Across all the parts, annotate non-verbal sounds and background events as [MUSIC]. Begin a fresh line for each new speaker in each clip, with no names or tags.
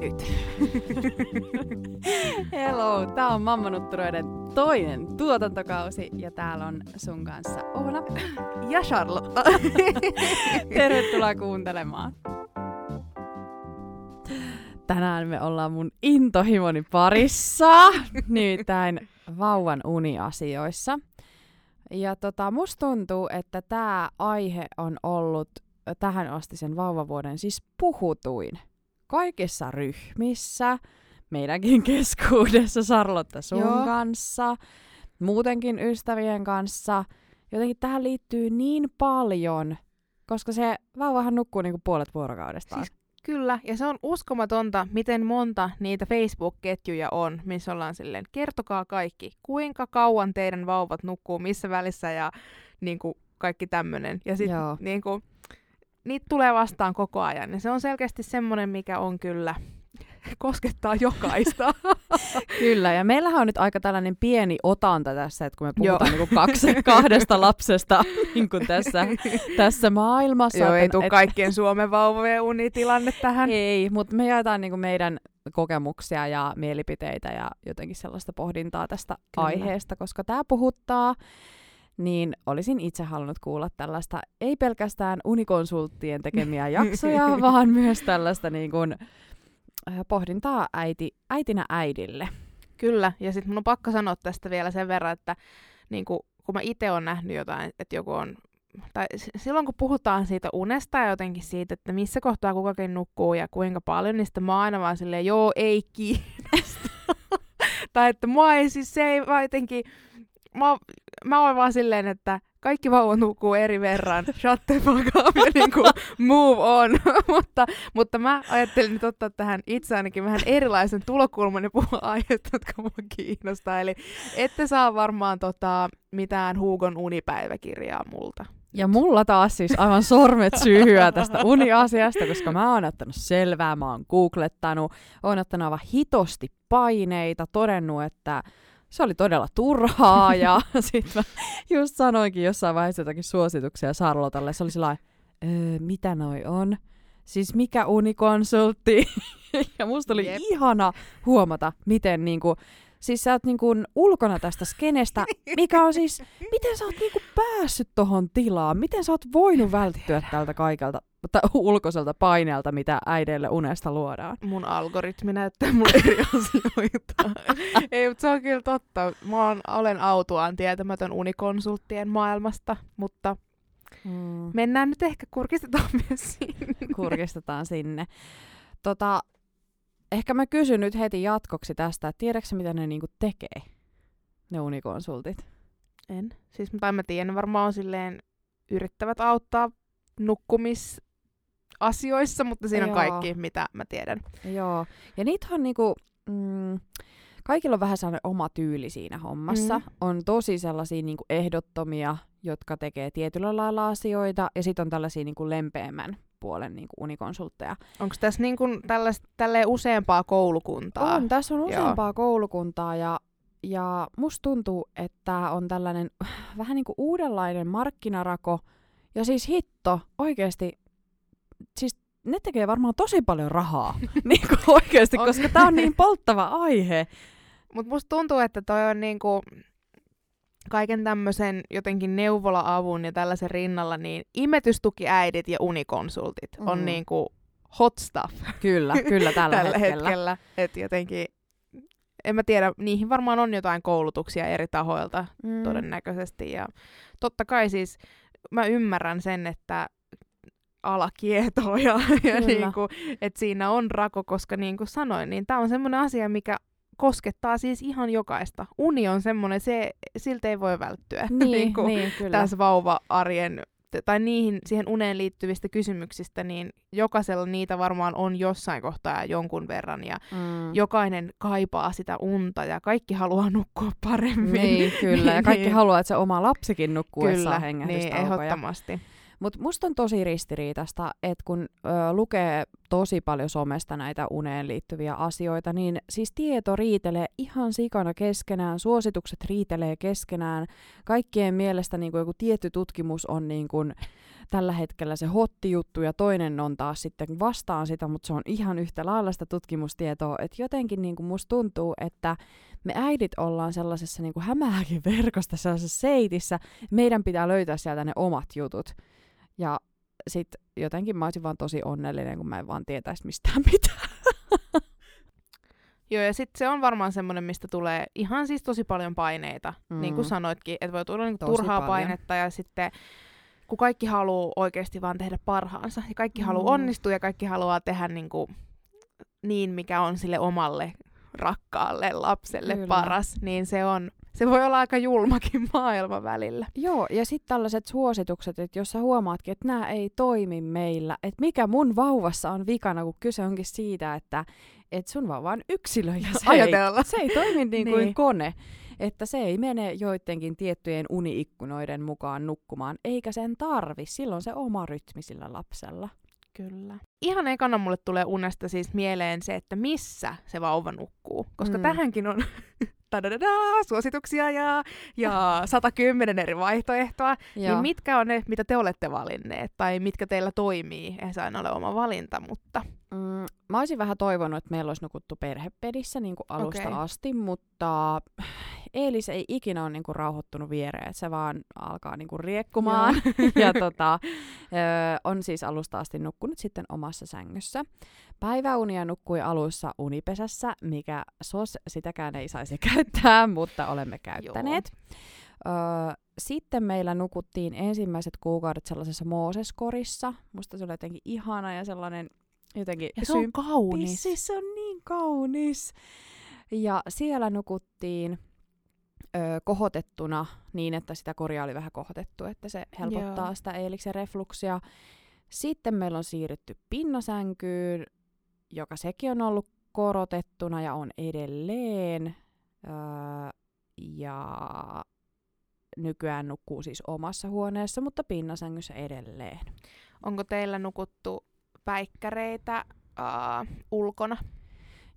nyt. [LAUGHS]
Hello, tää on Mammanutturoiden toinen tuotantokausi ja täällä on sun kanssa Oona
ja Charlotte. [LAUGHS]
Tervetuloa kuuntelemaan. Tänään me ollaan mun intohimoni parissa, nimittäin vauvan uniasioissa. Ja tota, musta tuntuu, että tämä aihe on ollut tähän asti sen vauvavuoden siis puhutuin kaikissa ryhmissä, meidänkin [LAUGHS] keskuudessa Sarlotta sun Joo. kanssa, muutenkin ystävien kanssa. Jotenkin tähän liittyy niin paljon, koska se vauvahan nukkuu niinku puolet vuorokaudesta. Siis
Kyllä, ja se on uskomatonta, miten monta niitä Facebook-ketjuja on, missä ollaan silleen, kertokaa kaikki, kuinka kauan teidän vauvat nukkuu, missä välissä ja niin kuin, kaikki tämmöinen. Ja sitten niin kuin, niitä tulee vastaan koko ajan. Ja se on selkeästi semmoinen, mikä on kyllä [LAUGHS] koskettaa jokaista. [LAUGHS]
Kyllä, ja meillähän on nyt aika tällainen pieni otanta tässä, että kun me puhutaan niin kuin kaksi, [LAUGHS] kahdesta lapsesta niin kuin tässä, tässä maailmassa.
Joo, ei tule et... kaikkien Suomen vauvojen unitilanne tähän.
Ei, mutta me jaetaan niin kuin meidän kokemuksia ja mielipiteitä ja jotenkin sellaista pohdintaa tästä Kyllä. aiheesta, koska tämä puhuttaa niin olisin itse halunnut kuulla tällaista, ei pelkästään unikonsulttien tekemiä [LAUGHS] jaksoja, vaan myös tällaista niin kuin, äh, pohdintaa äiti, äitinä äidille.
Kyllä, ja sitten mun on pakko sanoa tästä vielä sen verran, että niin kuin, kun mä itse olen nähnyt jotain, että joku on tai silloin kun puhutaan siitä unesta ja jotenkin siitä, että missä kohtaa kukakin nukkuu ja kuinka paljon, niin sitten mä oon aina vaan silleen, joo, ei kiinnosta. [LAUGHS] tai että mua ei siis, se ei vaan jotenkin, mä, mä oon vaan silleen, että kaikki vauvat nukkuu eri verran, shut the fuck up ja niin kuin move on. [LAUGHS] mutta, mutta mä ajattelin nyt ottaa tähän itse ainakin vähän erilaisen tulokulman ja puhua aiheesta, jotka mua kiinnostaa. Eli ette saa varmaan tota, mitään Hugon unipäiväkirjaa multa.
Ja mulla taas siis aivan sormet syyhyä tästä uniasiasta, koska mä oon ottanut selvää, mä oon googlettanut, oon ottanut aivan hitosti paineita, todennut, että se oli todella turhaa [LAUGHS] ja sitten mä just sanoinkin jossain vaiheessa jotakin suosituksia Sarlotalle. Se oli sellainen, öö, mitä noi on? Siis mikä unikonsultti? [LAUGHS] ja musta oli yep. ihana huomata, miten niinku, siis sä oot niinku ulkona tästä skenestä, mikä on siis, miten sä oot niinku päässyt tohon tilaan? Miten sä oot voinut välttyä tältä kaikelta? [LAUGHS] ulkoiselta paineelta, mitä äideille unesta luodaan.
Mun algoritmi näyttää mulle eri [LAUGHS] asioita. Ei, mutta se on kyllä totta. Mä on, olen autuaan tietämätön unikonsulttien maailmasta, mutta mm. mennään nyt ehkä kurkistetaan [LAUGHS] myös sinne.
Kurkistetaan sinne. Tota, ehkä mä kysyn nyt heti jatkoksi tästä, että tiedätkö mitä ne niinku tekee, ne unikonsultit?
En. Siis, tai mä tiedän, varmaan on silleen, yrittävät auttaa nukkumis asioissa, mutta siinä Joo. on kaikki, mitä mä tiedän.
Joo, ja niitä on niinku, mm, kaikilla on vähän sellainen oma tyyli siinä hommassa. Mm. On tosi sellaisia niinku ehdottomia, jotka tekee tietyllä lailla asioita, ja sitten on tällaisia niinku lempeämmän puolen niinku unikonsultteja.
Onko tässä niinku tälleen useampaa koulukuntaa?
On, tässä on useampaa Joo. koulukuntaa, ja ja musta tuntuu, että on tällainen [SIGHS] vähän niin kuin uudenlainen markkinarako. Ja siis hitto, oikeasti siis ne tekee varmaan tosi paljon rahaa [LAUGHS] niin kuin oikeasti, koska tämä on niin polttava aihe.
Mutta musta tuntuu, että toi on niinku kaiken tämmöisen jotenkin neuvola-avun ja tällaisen rinnalla, niin imetystukiäidit ja unikonsultit mm. on niinku hot stuff. [LAUGHS]
Kyllä, kyllä tällä, tällä hetkellä. hetkellä.
Et jotenkin, en mä tiedä, niihin varmaan on jotain koulutuksia eri tahoilta mm. todennäköisesti. Ja totta kai siis mä ymmärrän sen, että ala kietoo [LAUGHS] ja, ja niin kuin, että siinä on rako, koska niin kuin sanoin, niin tämä on semmoinen asia, mikä koskettaa siis ihan jokaista. Uni on semmoinen, se, siltä ei voi välttyä [LAUGHS]
niin, niin kuin niin, kyllä.
tässä vauva-arjen tai niihin siihen uneen liittyvistä kysymyksistä, niin jokaisella niitä varmaan on jossain kohtaa jonkun verran ja mm. jokainen kaipaa sitä unta ja kaikki haluaa nukkua paremmin.
Niin, kyllä. Ja [LAUGHS] kaikki niin. haluaa, että se oma lapsikin nukkuu kyllä, niin,
ehdottomasti.
Mutta musta on tosi ristiriitasta, että kun ö, lukee tosi paljon somesta näitä uneen liittyviä asioita, niin siis tieto riitelee ihan sikana keskenään, suositukset riitelee keskenään. Kaikkien mielestä niin kuin joku tietty tutkimus on niin kuin tällä hetkellä se hotti juttu ja toinen on taas sitten vastaan sitä, mutta se on ihan yhtä lailla sitä tutkimustietoa, että jotenkin niin kuin musta tuntuu, että me äidit ollaan sellaisessa niin kuin hämääkin verkosta, sellaisessa seitissä, meidän pitää löytää sieltä ne omat jutut. Ja sit jotenkin mä olisin vaan tosi onnellinen, kun mä en vaan tietäisi mistään [LAUGHS] mitään.
Joo, ja sitten se on varmaan semmoinen, mistä tulee ihan siis tosi paljon paineita, mm. niin kuin sanoitkin, että voi tulla niinku turhaa paljon. painetta ja sitten kun kaikki haluaa oikeasti vaan tehdä parhaansa ja kaikki mm. haluaa onnistua ja kaikki haluaa tehdä niin, kuin, niin mikä on sille omalle rakkaalle lapselle Kyllä. paras, niin se on se voi olla aika julmakin [LAUGHS] maailma välillä.
Joo, ja sitten tällaiset suositukset, että jos sä huomaatkin, että nämä ei toimi meillä, että mikä mun vauvassa on vikana, kun kyse onkin siitä, että et sun vauva on yksilö ja [LAUGHS] se, ei, se ei toimi niin kuin niin. kone. Että se ei mene joidenkin tiettyjen uniikkunoiden mukaan nukkumaan, eikä sen tarvi. Silloin se oma rytmi sillä lapsella.
Kyllä. Ihan ekana mulle tulee unesta siis mieleen se, että missä se vauva nukkuu. Koska mm. tähänkin on suosituksia ja, ja [LAUGHS] 110 eri vaihtoehtoa. niin mitkä on ne, mitä te olette valinneet? Tai mitkä teillä toimii? Eihän se aina ole oma valinta, mutta...
Mm, mä olisin vähän toivonut, että meillä olisi nukuttu perhepedissä niin kuin alusta okay. asti, mutta Eelis ei ikinä ole niinku rauhoittunut viereen, että se vaan alkaa niinku riekkumaan. [LAUGHS] ja tota, ö, on siis alusta asti nukkunut sitten omassa sängyssä. Päiväunia nukkui alussa unipesässä, mikä sos sitäkään ei saisi [LAUGHS] käyttää, mutta olemme käyttäneet. Sitten meillä nukuttiin ensimmäiset kuukaudet sellaisessa Mooseskorissa. Musta se oli jotenkin ihana ja sellainen jotenkin
ja se on kaunis.
Siis se on niin kaunis. Ja siellä nukuttiin ö, kohotettuna niin, että sitä korjaa oli vähän kohotettu, että se helpottaa Joo. sitä eeliksen refluksia. Sitten meillä on siirrytty pinnasänkyyn, joka sekin on ollut korotettuna ja on edelleen. Öö, ja nykyään nukkuu siis omassa huoneessa, mutta pinnasängyssä edelleen.
Onko teillä nukuttu päikkäreitä uh, ulkona?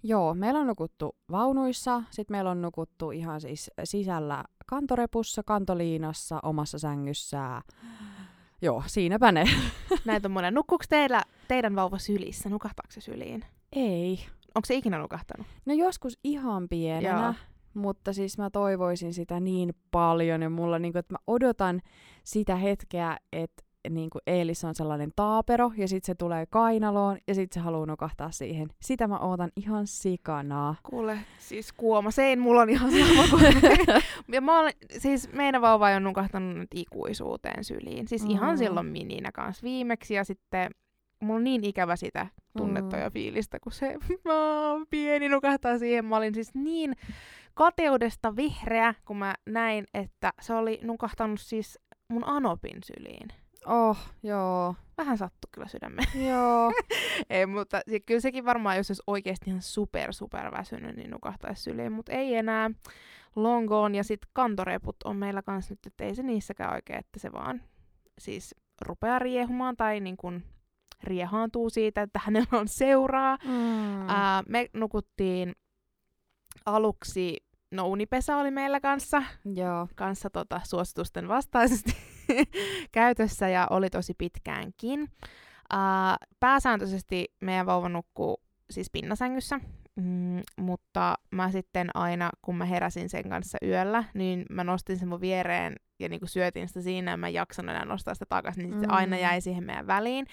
Joo, meillä on nukuttu vaunuissa, sitten meillä on nukuttu ihan siis sisällä kantorepussa, kantoliinassa, omassa sängyssä. [GASPS] Joo, siinäpä ne. [LAUGHS]
Näitä on monen. Nukkuuko teillä, teidän vauva sylissä? Nukahtaako se syliin?
Ei.
Onko se ikinä nukahtanut?
No joskus ihan pienenä, Joo. mutta siis mä toivoisin sitä niin paljon ja mulla niinku, että mä odotan sitä hetkeä, että niin kuin Eelis on sellainen taapero, ja sitten se tulee kainaloon, ja sitten se haluaa nukahtaa siihen. Sitä mä ootan ihan sikanaa.
Kuule, siis kuoma sein, mulla on ihan sama kuin... [LAUGHS] ja mä olen, siis meidän vauva on nukahtanut nyt ikuisuuteen syliin. Siis mm. ihan silloin mininä kanssa viimeksi, ja sitten mulla on niin ikävä sitä tunnetta mm. ja fiilistä, kun se [LAUGHS] pieni nukahtaa siihen. Mä olin siis niin kateudesta vihreä, kun mä näin, että se oli nukahtanut siis mun Anopin syliin.
Oh, joo.
Vähän sattu kyllä sydämeen. [LAUGHS]
Joo.
ei, mutta kyllä sekin varmaan, jos olisi oikeasti ihan super, super väsynyt, niin nukahtaisi syliin, mutta ei enää. Long gone ja sitten kantoreput on meillä kanssa nyt, että ei se niissäkään oikein, että se vaan siis rupeaa riehumaan tai niin kuin riehaantuu siitä, että hänellä on seuraa. Mm. Ää, me nukuttiin aluksi, no unipesa oli meillä kanssa,
Joo.
kanssa tota, suositusten vastaisesti [LAUGHS] käytössä ja oli tosi pitkäänkin. Uh, pääsääntöisesti meidän vauva nukkuu siis pinnasängyssä, mm, mutta mä sitten aina, kun mä heräsin sen kanssa yöllä, niin mä nostin sen mun viereen ja niin syötin sitä siinä ja mä en jaksanut enää nostaa sitä takaisin, niin mm. se aina jäi siihen meidän väliin.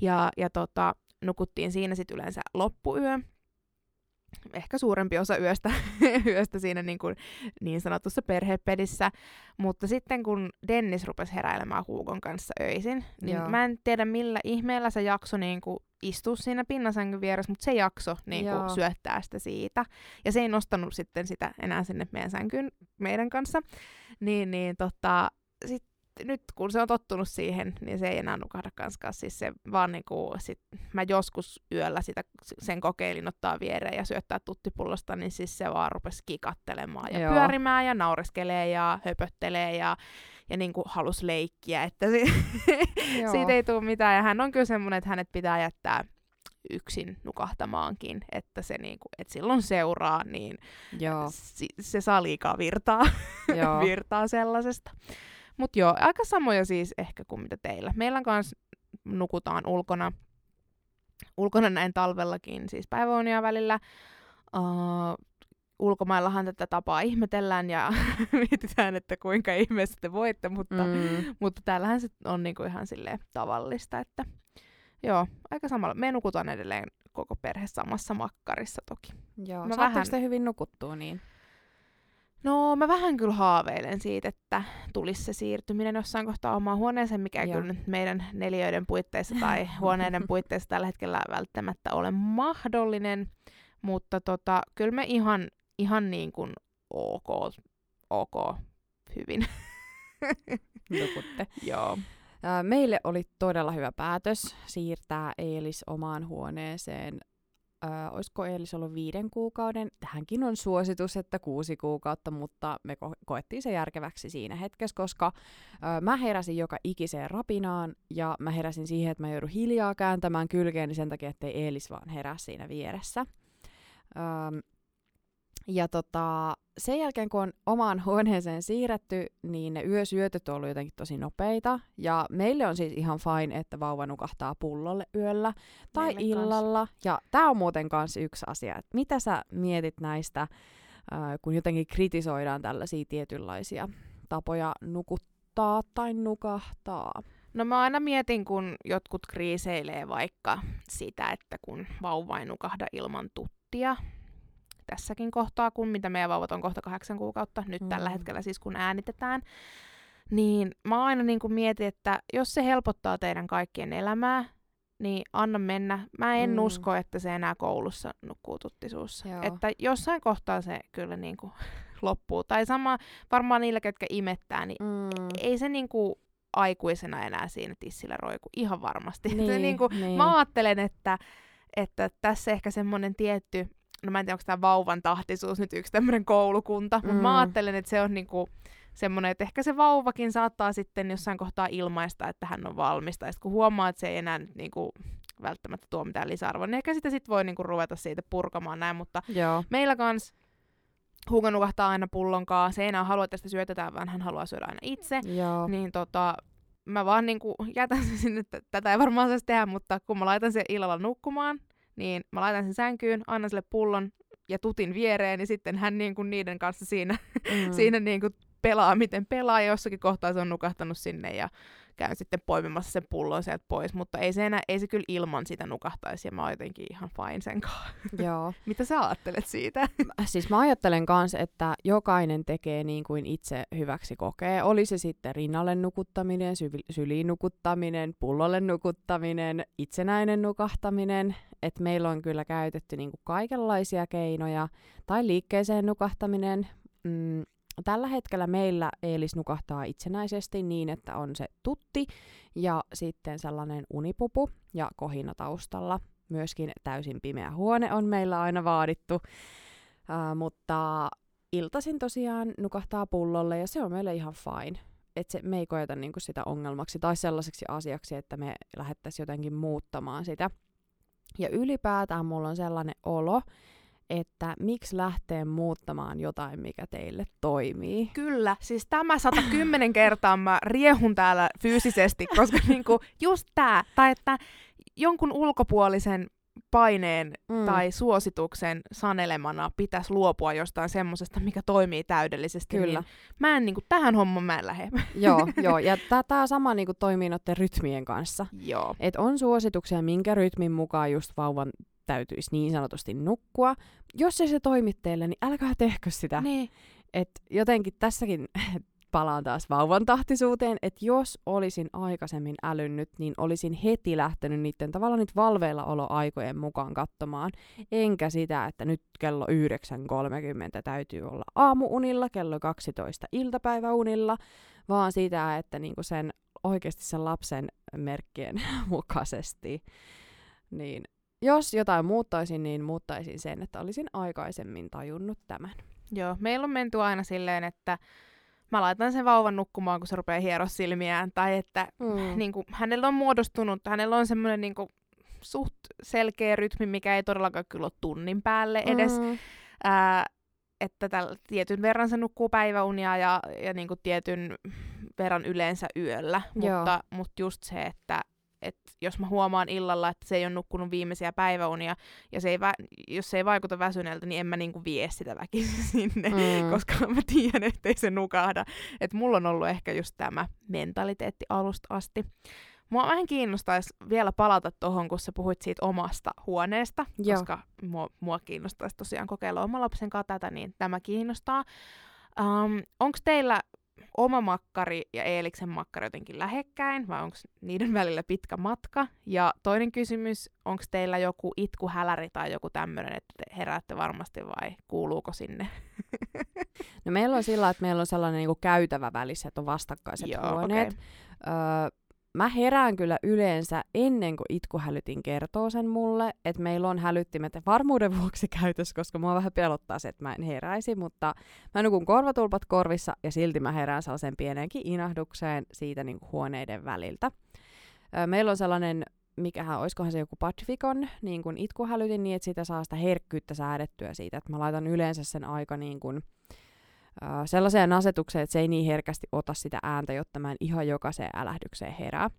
Ja, ja tota, nukuttiin siinä sitten yleensä loppuyö ehkä suurempi osa yöstä, [LAUGHS] yöstä siinä niin, kuin, niin sanotussa perhepedissä. Mutta sitten kun Dennis rupesi heräilemään Huukon kanssa öisin, niin Joo. mä en tiedä millä ihmeellä se jakso niin kuin, istua siinä pinnasängyn vieressä, mutta se jakso niin kuin, syöttää sitä siitä. Ja se ei nostanut sitten sitä enää sinne meidän sänkyyn meidän kanssa. Niin, niin tota, sit nyt kun se on tottunut siihen, niin se ei enää nukahda kanskaan. Siis se vaan niinku, sit, mä joskus yöllä sitä, sen kokeilin ottaa viereen ja syöttää tuttipullosta, niin siis se vaan rupesi kikattelemaan ja Joo. pyörimään ja naureskelee ja höpöttelee ja, ja niinku halus leikkiä, että si- [LAUGHS] siitä ei tule mitään. Ja hän on kyllä semmoinen, että hänet pitää jättää yksin nukahtamaankin, että se niinku, et silloin seuraa, niin
Joo.
si- se saa liikaa virtaa, [LAUGHS]
Joo.
virtaa sellaisesta. Mutta joo, aika samoja siis ehkä kuin mitä teillä. Meillä kanssa nukutaan ulkona, ulkona näin talvellakin, siis päiväunia välillä. Uh, ulkomaillahan tätä tapaa ihmetellään ja [LAUGHS] mietitään, että kuinka ihmeessä te voitte, mutta,
Mm.
mutta täällähän se on niinku ihan silleen tavallista, että joo, aika samalla. Me nukutaan edelleen koko perhe samassa makkarissa toki.
Joo.
Mä vähän...
te hyvin nukuttua niin?
No mä vähän kyllä haaveilen siitä, että tulisi se siirtyminen jossain kohtaa omaan huoneeseen, mikä ei kyllä nyt meidän neliöiden puitteissa tai [LAUGHS] huoneiden puitteissa tällä hetkellä välttämättä ole mahdollinen. Mutta tota, kyllä me ihan, ihan niin kuin ok, ok hyvin. [LAUGHS]
Nukutte.
Joo.
Meille oli todella hyvä päätös siirtää Eelis omaan huoneeseen. Ää, olisiko Eelis ollut viiden kuukauden? Tähänkin on suositus, että kuusi kuukautta, mutta me ko- koettiin se järkeväksi siinä hetkessä, koska ää, mä heräsin joka ikiseen rapinaan ja mä heräsin siihen, että mä joudun hiljaa kääntämään kylkeeni sen takia, ettei Eelis vaan herää siinä vieressä. Ähm, ja tota, sen jälkeen, kun on omaan [LAUGHS] huoneeseen siirretty, niin ne yösyötöt on ollut jotenkin tosi nopeita. Ja meille on siis ihan fine, että vauva nukahtaa pullolle yöllä tai
Meille kans.
illalla. Ja tämä on muuten kanssa yksi asia. että mitä sä mietit näistä, ää, kun jotenkin kritisoidaan tällaisia tietynlaisia tapoja nukuttaa tai nukahtaa?
No mä aina mietin, kun jotkut kriiseilee vaikka sitä, että kun vauva ei nukahda ilman tuttia, tässäkin kohtaa, kun mitä meidän vauvat on kohta kahdeksan kuukautta, nyt mm. tällä hetkellä siis kun äänitetään, niin mä aina niin kuin mietin, että jos se helpottaa teidän kaikkien elämää, niin anna mennä. Mä en
Mm.
usko, että se enää koulussa nukkuu tuttisuussa.
Joo.
Että jossain kohtaa se kyllä niin kuin [LAUGHS] loppuu. Tai sama varmaan niillä, ketkä imettää, niin
Mm.
ei se niinku aikuisena enää siinä tissillä roiku, ihan varmasti. [LAUGHS] se
Niin,
niinku,
niin.
Mä ajattelen, että, että tässä ehkä semmoinen tietty, no mä en tiedä, onko tämä vauvan tahtisuus nyt yksi tämmöinen koulukunta, mm. mutta
Mm.
mä ajattelen, että se on niinku semmoinen, että ehkä se vauvakin saattaa sitten jossain kohtaa ilmaista, että hän on valmis, tai sitten kun huomaa, että se ei enää nyt niinku välttämättä tuo mitään lisäarvoa, niin ehkä sitä sitten voi niinku ruveta siitä purkamaan näin, mutta
Joo.
Meillä kans Hugo nukahtaa aina pullonkaa. Se ei enää halua, että sitä syötetään, vaan hän haluaa syödä aina itse.
Joo.
Niin tota, mä vaan niinku jätän sen sinne, että tätä ei varmaan saisi tehdä, mutta kun mä laitan sen illalla nukkumaan, niin mä laitan sen sänkyyn, annan sille pullon ja tutin viereen, niin sitten hän niinku niiden kanssa siinä, [LAUGHS]
Mm.
siinä niinku pelaa, miten pelaa, ja jossakin kohtaa se on nukahtanut sinne ja käyn sitten poimimassa sen pullon sieltä pois, mutta ei se, enää, ei se kyllä ilman sitä nukahtaisi, ja mä oon jotenkin ihan fine sen kanssa.
Joo. [LAUGHS]
Mitä sä ajattelet siitä?
Siis mä ajattelen kans, että jokainen tekee niin kuin itse hyväksi kokee. Oli se sitten rinnalle nukuttaminen, syvi- syliin nukuttaminen, pullolle nukuttaminen, itsenäinen nukahtaminen. Että meillä on kyllä käytetty niin kuin kaikenlaisia keinoja. Tai liikkeeseen nukahtaminen. Mm, tällä hetkellä meillä Eelis nukahtaa itsenäisesti niin, että on se tutti ja sitten sellainen unipupu ja kohina taustalla. Myöskin täysin pimeä huone on meillä aina vaadittu. Uh, mutta iltaisin tosiaan nukahtaa pullolle ja se on meille ihan fine. Et se, me ei koeta niinku sitä ongelmaksi tai sellaiseksi asiaksi, että me lähdettäisiin jotenkin muuttamaan sitä. Ja ylipäätään mulla on sellainen olo, että miksi lähtee muuttamaan jotain, mikä teille toimii.
Kyllä, siis tämä 110 [LAUGHS] kertaa mä riehun täällä fyysisesti, koska [LAUGHS] niinku just tää, tai että jonkun ulkopuolisen paineen mm. tai suosituksen sanelemana pitäisi luopua jostain semmosesta, mikä toimii täydellisesti.
Kyllä.
Niin mä en niinku, tähän hommaan mä en lähde.
joo, [LAUGHS] joo, ja tämä sama niinku toimii noiden rytmien kanssa.
Joo.
Et on suosituksia, minkä rytmin mukaan just vauvan täytyisi niin sanotusti nukkua. Jos ei se toimi teille, niin älkää tehkö sitä.
Niin.
Et jotenkin tässäkin palaan taas vauvan tahtisuuteen, että jos olisin aikaisemmin älynnyt, niin olisin heti lähtenyt niiden tavallaan nyt valveillaoloaikojen mukaan katsomaan. Enkä sitä, että nyt kello 9.30 täytyy olla aamuunilla, kello 12 iltapäiväunilla, vaan sitä, että niinku sen oikeasti sen lapsen merkkien [LAUGHS] mukaisesti. Niin jos jotain muuttaisin, niin muuttaisin sen, että olisin aikaisemmin tajunnut tämän.
Joo, meillä on menty aina silleen, että mä laitan sen vauvan nukkumaan, kun se rupeaa hieroa silmiään, tai että
Mm.
niin kuin, hänellä on muodostunut, hänellä on semmoinen niin kuin, suht selkeä rytmi, mikä ei todellakaan kyllä ole tunnin päälle edes.
Mm.
Ää, että tällä tietyn verran se nukkuu päiväunia ja, ja niin kuin tietyn verran yleensä yöllä.
Joo.
Mutta, mutta just se, että et jos mä huomaan illalla, että se ei ole nukkunut viimeisiä päiväunia, ja se ei vä- jos se ei vaikuta väsyneeltä, niin en mä niinku vie sitä väkisin [LAUGHS] sinne,
Mm.
koska mä tiedän, ettei se nukahda. Et mulla on ollut ehkä just tämä mentaliteetti alusta asti. Mua vähän kiinnostaisi vielä palata tuohon, kun sä puhuit siitä omasta huoneesta,
Joo.
koska mua, mua kiinnostaisi tosiaan kokeilla oman lapsen kanssa tätä, niin tämä kiinnostaa. Um, onko teillä oma makkari ja Eeliksen makkari jotenkin lähekkäin, vai onko niiden välillä pitkä matka? Ja toinen kysymys, onko teillä joku itkuhäläri tai joku tämmöinen, että te heräätte varmasti vai kuuluuko sinne? [LAUGHS]
No meillä on sillä, että meillä on sellainen niinku käytävä välissä, että on vastakkaiset
Joo,
huoneet.
okei.
Öö, mä herään kyllä yleensä ennen kuin itkuhälytin kertoo sen mulle, että meillä on hälyttimet varmuuden vuoksi [LAUGHS] käytössä, koska mua vähän pelottaa se, että mä en heräisi, mutta mä nukun korvatulpat korvissa ja silti mä herään sellaisen pienenkin inahdukseen siitä niin kuin huoneiden väliltä. Meillä on sellainen mikähän, olisikohan se joku Pacificon niin kuin itkuhälytin, niin että sitä saa sitä herkkyyttä säädettyä siitä, että mä laitan yleensä sen aika niin kuin, sellaiseen asetukseen, että se ei niin herkästi ota sitä ääntä, jotta mä en ihan jokaiseen älähdykseen herää.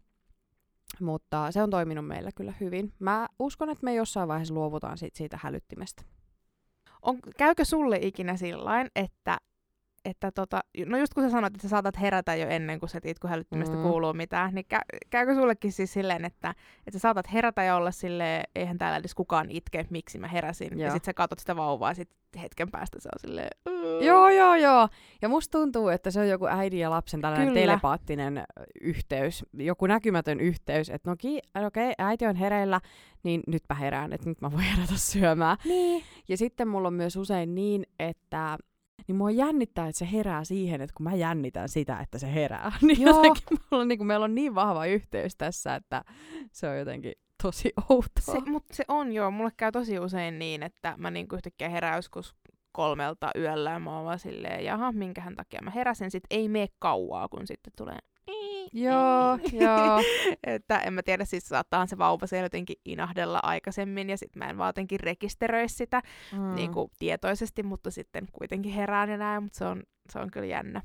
Mutta se on toiminut meillä kyllä hyvin. Mä uskon, että me jossain vaiheessa luovutaan siitä, siitä hälyttimestä.
On, käykö sulle ikinä sillain, että, että tota, no just kun sä sanoit, että sä saatat herätä jo ennen kuin se itkuhälyttimestä
Mm.
kuuluu mitään, niin kä- käykö sullekin siis silleen, että, että sä saatat herätä ja olla silleen, eihän täällä edes kukaan itke, miksi mä heräsin.
Joo.
Ja sit sä katot sitä vauvaa ja sit hetken päästä se on silleen, "Uu."
Joo, joo, joo. Ja musta tuntuu, että se on joku äidin ja lapsen tällainen
Kyllä.
telepaattinen yhteys, joku näkymätön yhteys, että no ki- okei, äiti on hereillä, niin nyt mä herään, että nyt mä voin herätä syömään.
Niin.
Ja sitten mulla on myös usein niin, että niin mua jännittää, että se herää siihen, että kun mä jännitän sitä, että se herää. [LAUGHS] Niin
Joo.
jotenkin mulla on, niin kuin, meillä on niin vahva yhteys tässä, että se on jotenkin tosi [LAUGHS] outoa.
Se, mutta se on joo, mulle käy tosi usein niin, että mä niinku yhtäkkiä herään joskus kolmelta yöllä ja mä oon vaan silleen, jaha, minkähän takia mä heräsin, sit ei mene kauaa, kun sitten tulee
Joo, joo. [LAUGHS]
että en mä tiedä, siis saattaahan se vauva siellä jotenkin inahdella aikaisemmin ja sitten mä en vaan jotenkin rekisteröi sitä
Mm.
niin kuin tietoisesti, mutta sitten kuitenkin herään ja näin, mutta se on, se on kyllä jännä.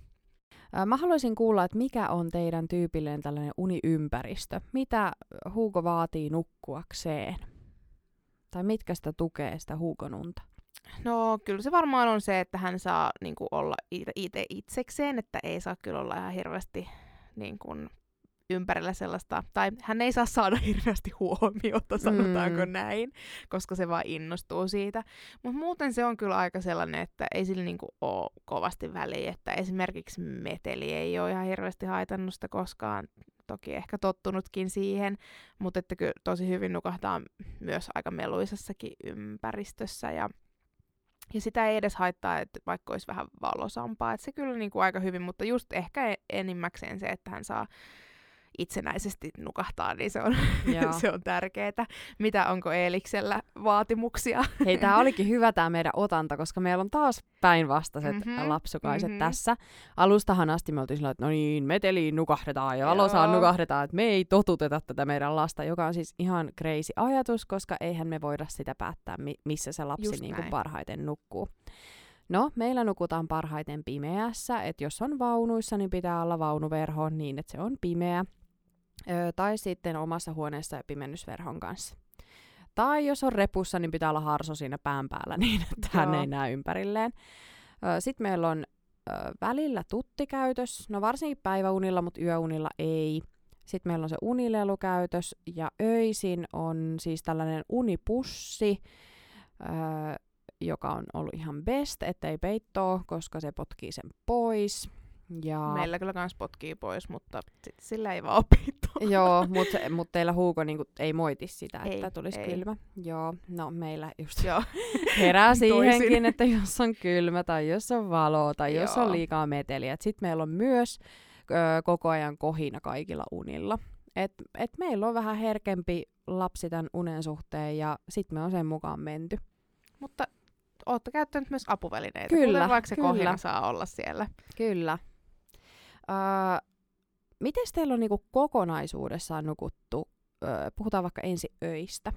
Mä haluaisin kuulla, että mikä on teidän tyypillinen tällainen uniympäristö? Mitä Huuko vaatii nukkuakseen? Tai mitkä sitä tukee sitä Huukonunta?
No kyllä se varmaan on se, että hän saa niin kuin, olla itse itsekseen, että ei saa kyllä olla ihan hirveästi niin kuin, ympärillä sellaista, tai hän ei saa saada [LAUGHS] hirveästi huomiota, sanotaanko
Mm.
näin, koska se vaan innostuu siitä. Mutta muuten se on kyllä aika sellainen, että ei sillä niinku ole kovasti väliä, että esimerkiksi meteli ei ole ihan hirveästi haitannut sitä koskaan, toki ehkä tottunutkin siihen, mutta että kyllä tosi hyvin nukahtaa myös aika meluisassakin ympäristössä ja ja sitä ei edes haittaa, että vaikka olisi vähän valosampaa. Että se kyllä niin kuin aika hyvin, mutta just ehkä e- enimmäkseen se, että hän saa itsenäisesti nukahtaa, niin se on, [LAUGHS] se on tärkeää. Mitä onko Eeliksellä vaatimuksia?
Hei, tämä [LAUGHS] olikin hyvä tämä meidän otanta, koska meillä on taas päinvastaiset
Mhm,
mm-hmm, lapsukaiset
mhm.
mm-hmm. tässä. Alustahan asti me oltiin sillä, että no niin, meteliin nukahdetaan ja valosaan nukahdetaan, että me ei totuteta tätä meidän lasta, joka on siis ihan crazy ajatus, koska eihän me voida sitä päättää, mi- missä se lapsi
Just
niin kuin
näin.
parhaiten nukkuu. No, meillä nukutaan parhaiten pimeässä, että jos on vaunuissa, niin pitää olla vaunuverho niin, että se on pimeä. Tai sitten omassa huoneessa ja pimennysverhon kanssa. Tai jos on repussa, niin pitää olla harso siinä pään päällä [LAUGHS] niin, että hän ei näe ympärilleen. Sitten meillä on ö, välillä tuttikäytös, no varsinkin päiväunilla, mutta yöunilla ei. Sitten meillä on se unilelukäytös ja öisin on siis tällainen unipussi, joka on ollut ihan best, ettei peittoa, koska se potkii sen pois. Ja...
Meillä kyllä kans potkii pois, mutta sit sillä ei vaan ole
Joo, mutta mut teillä huuko niinku ei moiti sitä,
Ei,
että tulisi
ei.
kylmä. Joo, no meillä just
Joo. [LAUGHS]
herää siihenkin, että jos on kylmä tai jos on valoa tai jos on
Joo.
liikaa meteliä. Sitten meillä on myös ö, koko ajan kohina kaikilla unilla. Et, et meillä on vähän herkempi lapsi tämän unen suhteen ja sitten me on sen mukaan menty.
Mutta ootte käyttänyt myös apuvälineitä,
Kyllä,
kuten vaikka se
kyllä.
kohina saa olla siellä.
Kyllä. Öö, miten teillä on niinku kokonaisuudessaan nukuttu ö, puhutaan vaikka ensi öistä.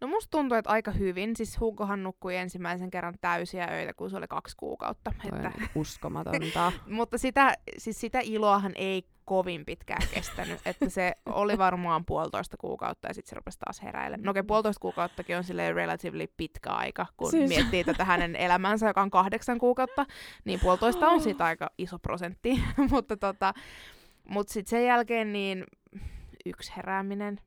No musta tuntuu, että aika hyvin. Siis Hugohan nukkui ensimmäisen kerran täysiä öitä, kun se oli kaksi kuukautta.
Toi
Että,
on uskomatonta. [LAUGHS]
mutta sitä, siis sitä iloahan ei kovin pitkään kestänyt. että se oli varmaan puolitoista kuukautta ja sitten se rupesi taas heräilemään. No okei, puolitoista kuukauttakin on silleen relatively pitkä aika, kun
siis...
miettii tätä hänen elämänsä, joka on kahdeksan kuukautta, niin puolitoista on siitä aika iso prosentti. [LAUGHS] mutta tota, mut sitten sen jälkeen niin yksi herääminen,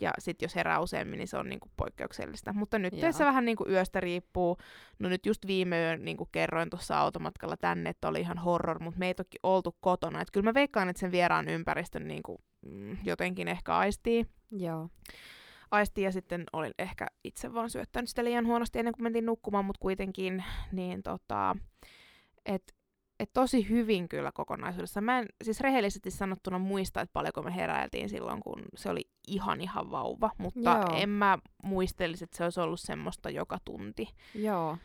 ja sitten jos herää useammin, niin se on niinku poikkeuksellista. Mutta nyt
Joo.
se vähän niinku yöstä riippuu. No nyt just viime yön niinku kerroin tuossa automatkalla tänne, että oli ihan horror, mutta me ei toki oltu kotona. Et kyllä mä veikkaan, että sen vieraan ympäristön niinku, mm, jotenkin ehkä aistii.
Joo.
aistii ja sitten olin ehkä itse vaan syöttänyt sitä liian huonosti ennen kuin mentiin nukkumaan, mutta kuitenkin niin tota, et, et tosi hyvin kyllä kokonaisuudessa. Mä en siis rehellisesti sanottuna muista, että paljonko me heräiltiin silloin, kun se oli ihan ihan vauva, mutta
Joo.
En mä muistelisi, että se olisi ollut semmoista joka tunti.
Joo.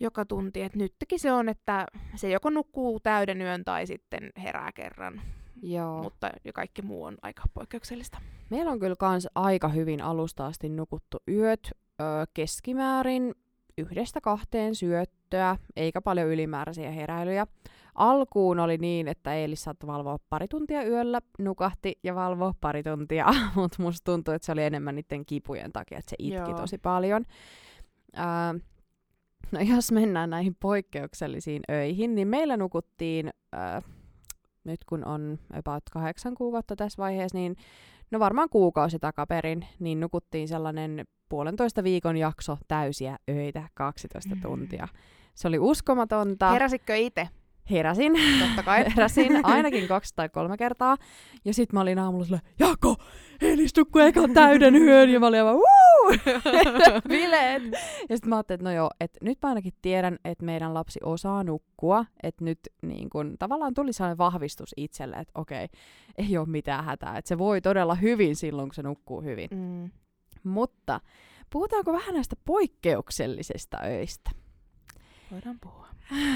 Joka tunti, että nytkin se on, että se joko nukkuu täyden yön tai sitten herää kerran,
Joo.
mutta kaikki muu on aika poikkeuksellista.
Meillä on kyllä kans aika hyvin alusta asti nukuttu yöt ö, keskimäärin yhdestä kahteen syöttöä, eikä paljon ylimääräisiä heräilyjä. Alkuun oli niin, että Eelis saattoi valvoa pari tuntia yöllä, nukahti ja valvoa pari tuntia, [LAUGHS] mutta musta tuntuu, että se oli enemmän niiden kipujen takia, että se itki
Joo.
tosi paljon. Ää, no jos mennään näihin poikkeuksellisiin öihin, niin meillä nukuttiin, ää, nyt kun on about kahdeksan kuukautta tässä vaiheessa, niin no varmaan kuukausi takaperin, niin nukuttiin sellainen puolentoista viikon jakso täysiä öitä, 12
Mm.
tuntia. Se oli uskomatonta.
Heräsitkö itse?
Heräsin.
Totta kai. [LAUGHS]
Heräsin ainakin kaksi tai kolme kertaa. Ja sit mä olin aamulla silleen, Jako, nukkui ekan täyden yön. Ja mä olin aivan! [LAUGHS] Bileet! Ja sit mä ajattelin, että no joo, että nyt mä ainakin tiedän, että meidän lapsi osaa nukkua. Että nyt niin kun, tavallaan tuli sellainen vahvistus itselle, että okei, ei ole mitään hätää. Että se voi todella hyvin silloin, kun se nukkuu hyvin.
Mm.
Mutta puhutaanko vähän näistä poikkeuksellisista öistä?
Voidaan puhua.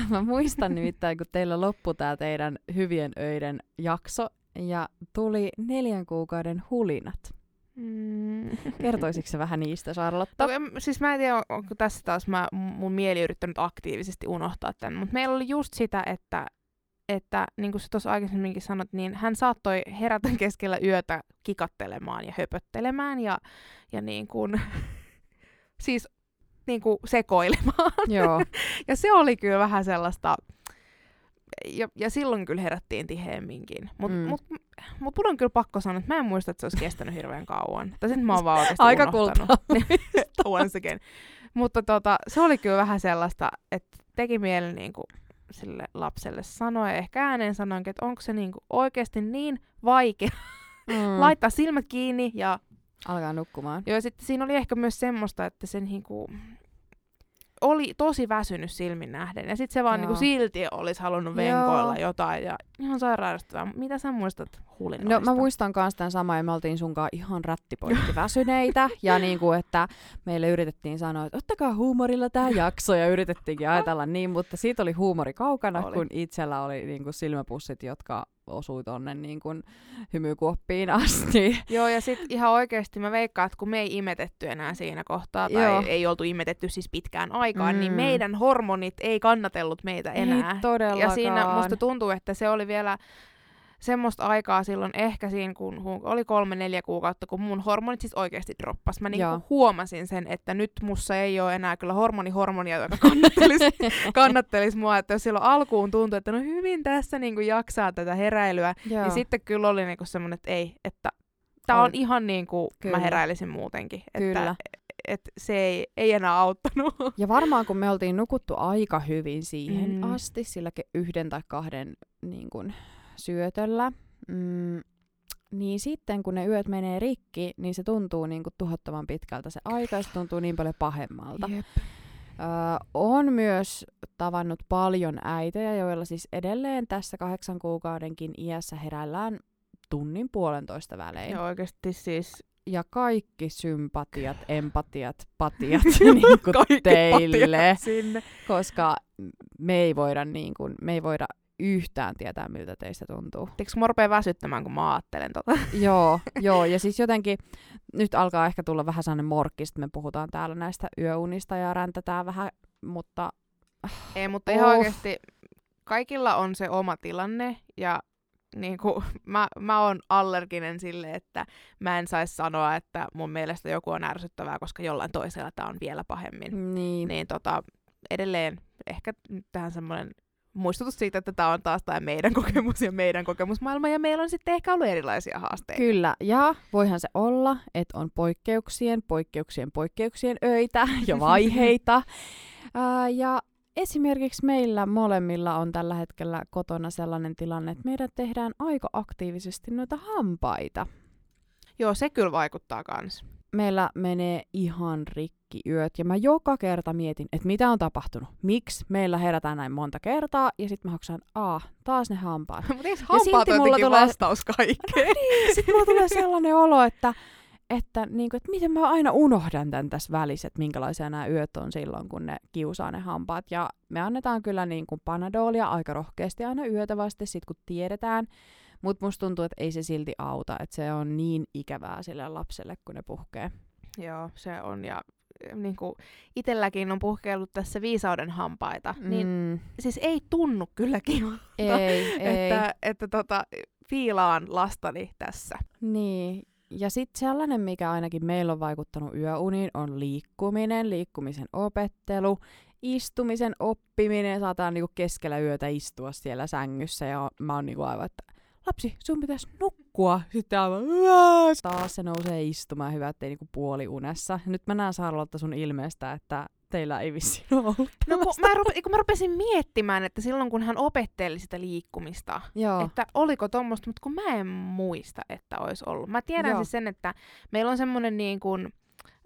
Mä muistan nimittäin, kun teillä loppui tämä teidän hyvien öiden jakso ja tuli neljän kuukauden hulinat.
Mm.
Kertoisitko vähän niistä, Charlotte?
No, em- siis mä en tiedä, onko tässä taas mä, mun mieli yrittänyt aktiivisesti unohtaa tämän, mutta meillä oli just sitä, että, että niin kuin sä tuossa aikaisemminkin sanot, niin hän saattoi herätä [LAUGHS] keskellä yötä kikattelemaan ja höpöttelemään ja, ja niin kuin, [LAUGHS] siis niin kuin sekoilemaan.
Joo, [LAUGHS]
Ja se oli kyllä vähän sellaista, ja, ja silloin kyllä herättiin tiheemminkin. Mutta
Mm.
mut, mut mun on kyllä pakko sanoa, että mä en muista, että se olisi kestänyt hirveän kauan. Tai sitten mä oon vaan
Aika
unohtanut. [LAUGHS] Once again. Mutta tota, se oli kyllä vähän sellaista, että teki mieli niinku sille lapselle sanoa, ja ehkä ääneen sanoinkin, että onko se niinku oikeasti niin vaikea
mm. [LAUGHS]
laittaa silmät kiinni ja
alkaa nukkumaan.
Joo, ja sitten siinä oli ehkä myös semmoista, että se niinku oli tosi väsynyt silmin nähden. Ja sitten se vaan
Joo.
niinku silti olisi halunnut
Joo.
venkoilla jotain. Ja ihan sairaudesta. Mitä sä muistat hulinoista?
No mä muistan kans tämän saman, ja me oltiin sunkaan ihan rättipoikki [LAUGHS] väsyneitä, ja niinku, että meille yritettiin sanoa, että ottakaa huumorilla tämä [LAUGHS] jakso, ja yritettiinkin ajatella niin, mutta siitä oli huumori kaukana,
Oli.
kun itsellä oli niinku silmäpussit, jotka osui tonne niinku hymykuoppiin [LAUGHS] asti.
Joo, ja sitten ihan oikeasti mä veikkaan, että kun me ei imetetty enää siinä kohtaa, tai
Joo.
ei oltu imetetty siis pitkään aikaan,
Mm.
niin meidän hormonit ei kannatellut meitä enää.
Ei todellakaan.
Ja siinä musta tuntuu, että se oli vielä semmoista aikaa silloin ehkä siinä, kun oli kolme, neljä kuukautta, kun mun hormonit siis oikeasti droppas. Mä niinku huomasin sen, että nyt mussa ei ole enää kyllä hormoni hormonia, joka kannattelisi, [LAUGHS] kannattelisi mua. Että jos silloin alkuun tuntui, että no hyvin tässä niinku jaksaa tätä heräilyä,
Joo.
niin sitten kyllä oli niinku semmoinen, että ei, että tää on
On.
ihan niin kuin
Kyllä.
mä heräilisin muutenkin.
Kyllä.
Että, et se ei, ei enää auttanut.
Ja varmaan kun me oltiin nukuttu aika hyvin siihen
Mm.
asti, sillä ke- yhden tai kahden niin kun, syötöllä, mm, niin sitten kun ne yöt menee rikki, niin se tuntuu niin kuin tuhottoman pitkältä se aika ja se tuntuu niin paljon pahemmalta.
Jep.
Öö, on myös tavannut paljon äitejä, joilla siis edelleen tässä kahdeksan kuukaudenkin iässä heräillään tunnin puolentoista välein.
Ja oikeasti siis
Ja kaikki sympatiat, [LAUGHS] empatiat, patiat [LAUGHS] niin kuin teille
patiat sinne.
koska me ei voida, niin kuin, me ei voida yhtään tietää, miltä teistä tuntuu.
Tiedätkö, mä rupean väsyttämään, kun mä ajattelen tota. [LAUGHS]
joo, joo, ja siis jotenkin nyt alkaa ehkä tulla vähän sellainen morkki, me puhutaan täällä näistä yöunista ja räntätään vähän, mutta... [SIGHS]
Ei, mutta ihan oh. oikeasti kaikilla on se oma tilanne ja niin kuin, [LAUGHS] mä, mä oon allerginen sille, että mä en saisi sanoa, että mun mielestä joku on ärsyttävää, koska jollain toisella tämä on vielä pahemmin.
Niin.
Niin tota, edelleen ehkä tähän semmoinen muistutus siitä, että tämä on taas tämä meidän kokemus ja meidän kokemusmaailma, ja meillä on sitten ehkä ollut erilaisia haasteita.
Kyllä, ja voihan se olla, että on poikkeuksien, poikkeuksien, poikkeuksien öitä ja [LAUGHS] vaiheita. Ää, ja esimerkiksi meillä molemmilla on tällä hetkellä kotona sellainen tilanne, että meidän tehdään aika aktiivisesti noita hampaita.
Joo, se kyllä vaikuttaa kans.
Meillä menee ihan rikki yöt ja mä joka kerta mietin, että mitä on tapahtunut. Miksi meillä herätään näin monta kertaa ja sitten mä haksaan, aa, taas ne hampaat. [LAUGHS]
Mutta eikö hampaat on mulla tulee... vastaus kaikkeen? No
niin, sitten mulla tulee [LAUGHS] sellainen olo, että että, niin kuin, että miten mä aina unohdan tämän tässä välissä, että minkälaisia nämä yöt on silloin, kun ne kiusaa ne hampaat. Ja me annetaan kyllä niin kuin panadolia aika rohkeasti aina yötä vasta, sit kun tiedetään. Mutta musta tuntuu, että ei se silti auta, että se on niin ikävää sille lapselle, kun ne puhkee.
Joo, se on. Ja niin kuin itselläkin on puhkeillut tässä viisauden hampaita, niin mm. niin siis ei tunnu kyllä kivalta,
ei,
että, ei. että tota, fiilaan lastani tässä.
Niin, ja sitten sellainen, mikä ainakin meillä on vaikuttanut yöuniin, on liikkuminen, liikkumisen opettelu, istumisen oppiminen. Saataan niinku keskellä yötä istua siellä sängyssä ja mä oon niinku aivan, että lapsi, sun pitäisi nukkua. Sitten aivan, taas se nousee istumaan, hyvä, ettei niinku puoli unessa. Nyt mä näen Sarlotta sun ilmeestä, että teillä ei vissiin ollut.
No kun mä, rupe, kun mä rupesin miettimään, että silloin kun hän opetteli sitä liikkumista, Joo. että oliko tuommoista, mutta kun mä en muista, että olisi ollut. Mä tiedän Joo. siis sen, että meillä on semmoinen niin kuin,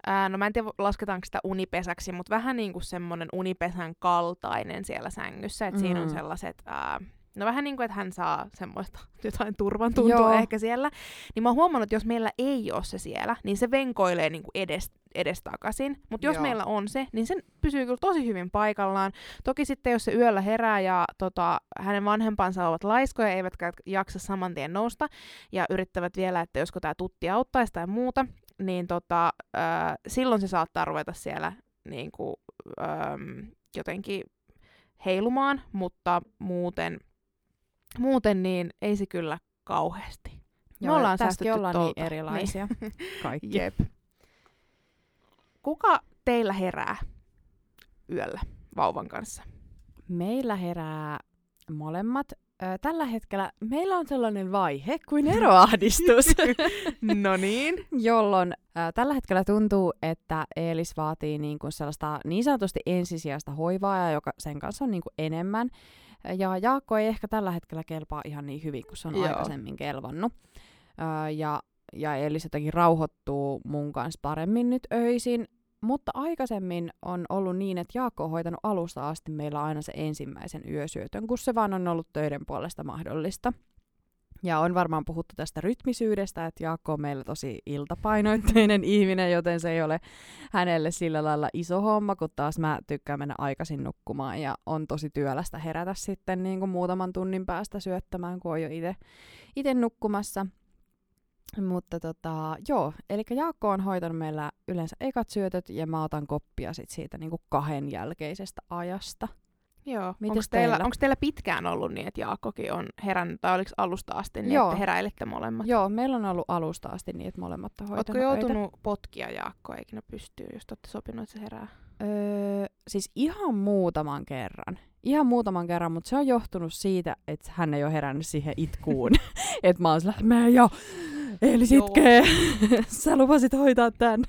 ää, no mä en tiedä lasketaanko sitä unipesäksi, mutta vähän niin kuin semmoinen unipesän kaltainen siellä sängyssä, että mm. siinä on mm. sellaiset... Ää, No vähän niin kuin, että hän saa semmoista [LAUGHS] jotain turvan tuntua Joo. ehkä siellä. Niin mä oon huomannut, että jos meillä ei ole se siellä, niin se venkoilee niin kuin edes, edestakaisin. Mutta jos Joo. meillä on se, niin se pysyy kyllä tosi hyvin paikallaan. Toki sitten, jos se yöllä herää ja tota, hänen vanhempansa ovat laiskoja, eivätkä jaksa saman tien nousta, ja yrittävät vielä, että josko tämä tutti auttaisi tai muuta, niin tota, äh, silloin se saattaa ruveta siellä niin kuin, ähm, jotenkin heilumaan, mutta muuten – muuten niin ei se kyllä kauheasti.
Joo, Me ollaan säästetty ollaan niin erilaisia niin. [LAUGHS] kaikki.
Jep. Kuka teillä herää yöllä vauvan kanssa?
Meillä herää molemmat. Tällä hetkellä meillä on sellainen vaihe kuin eroahdistus. [LAUGHS]
no niin.
Jolloin tällä hetkellä tuntuu, että Eelis vaatii niin kuin sellaista niin sanotusti ensisijaista hoivaa, joka sen kanssa on niin kuin enemmän. Ja Jaakko ei ehkä tällä hetkellä kelpaa ihan niin hyvin kuin se on Joo. aikaisemmin kelvannut. Öö, ja, ja Elis jotenkin rauhoittuu mun kanssa paremmin nyt öisin. Mutta aikaisemmin on ollut niin, että Jaakko on hoitanut alusta asti meillä aina se ensimmäisen yösyötön, kun se vaan on ollut töiden puolesta mahdollista. Ja on varmaan puhuttu tästä rytmisyydestä, että Jaakko on meillä tosi iltapainoitteinen [LAUGHS] ihminen, joten se ei ole hänelle sillä lailla iso homma, kun taas mä tykkään mennä aikaisin nukkumaan ja on tosi työlästä herätä sitten niin kuin muutaman tunnin päästä syöttämään, kun on jo itse nukkumassa. Mutta tota, joo, eli Jaakko on hoitanut meillä yleensä ekat syötöt ja mä otan koppia sit siitä niin kuin kahden jälkeisestä ajasta.
Joo. Onko teillä, onko teillä pitkään ollut niin, että Jaakkokin on herännyt, tai oliko alusta asti niin, Joo. että heräilette molemmat?
Joo, meillä on ollut alusta asti niin, että molemmat on hoitanut
Oletko joutunut öitä? potkia Jaakkoa, eikä ne pystyy, jos olette sopinut, että se herää?
Öö, siis ihan muutaman kerran. Ihan muutaman kerran, mutta se on johtunut siitä, että hän ei ole herännyt siihen itkuun. [LAUGHS] että mä oon sillä, mä jo, eli sitkee, [LAUGHS] sä lupasit hoitaa tämän.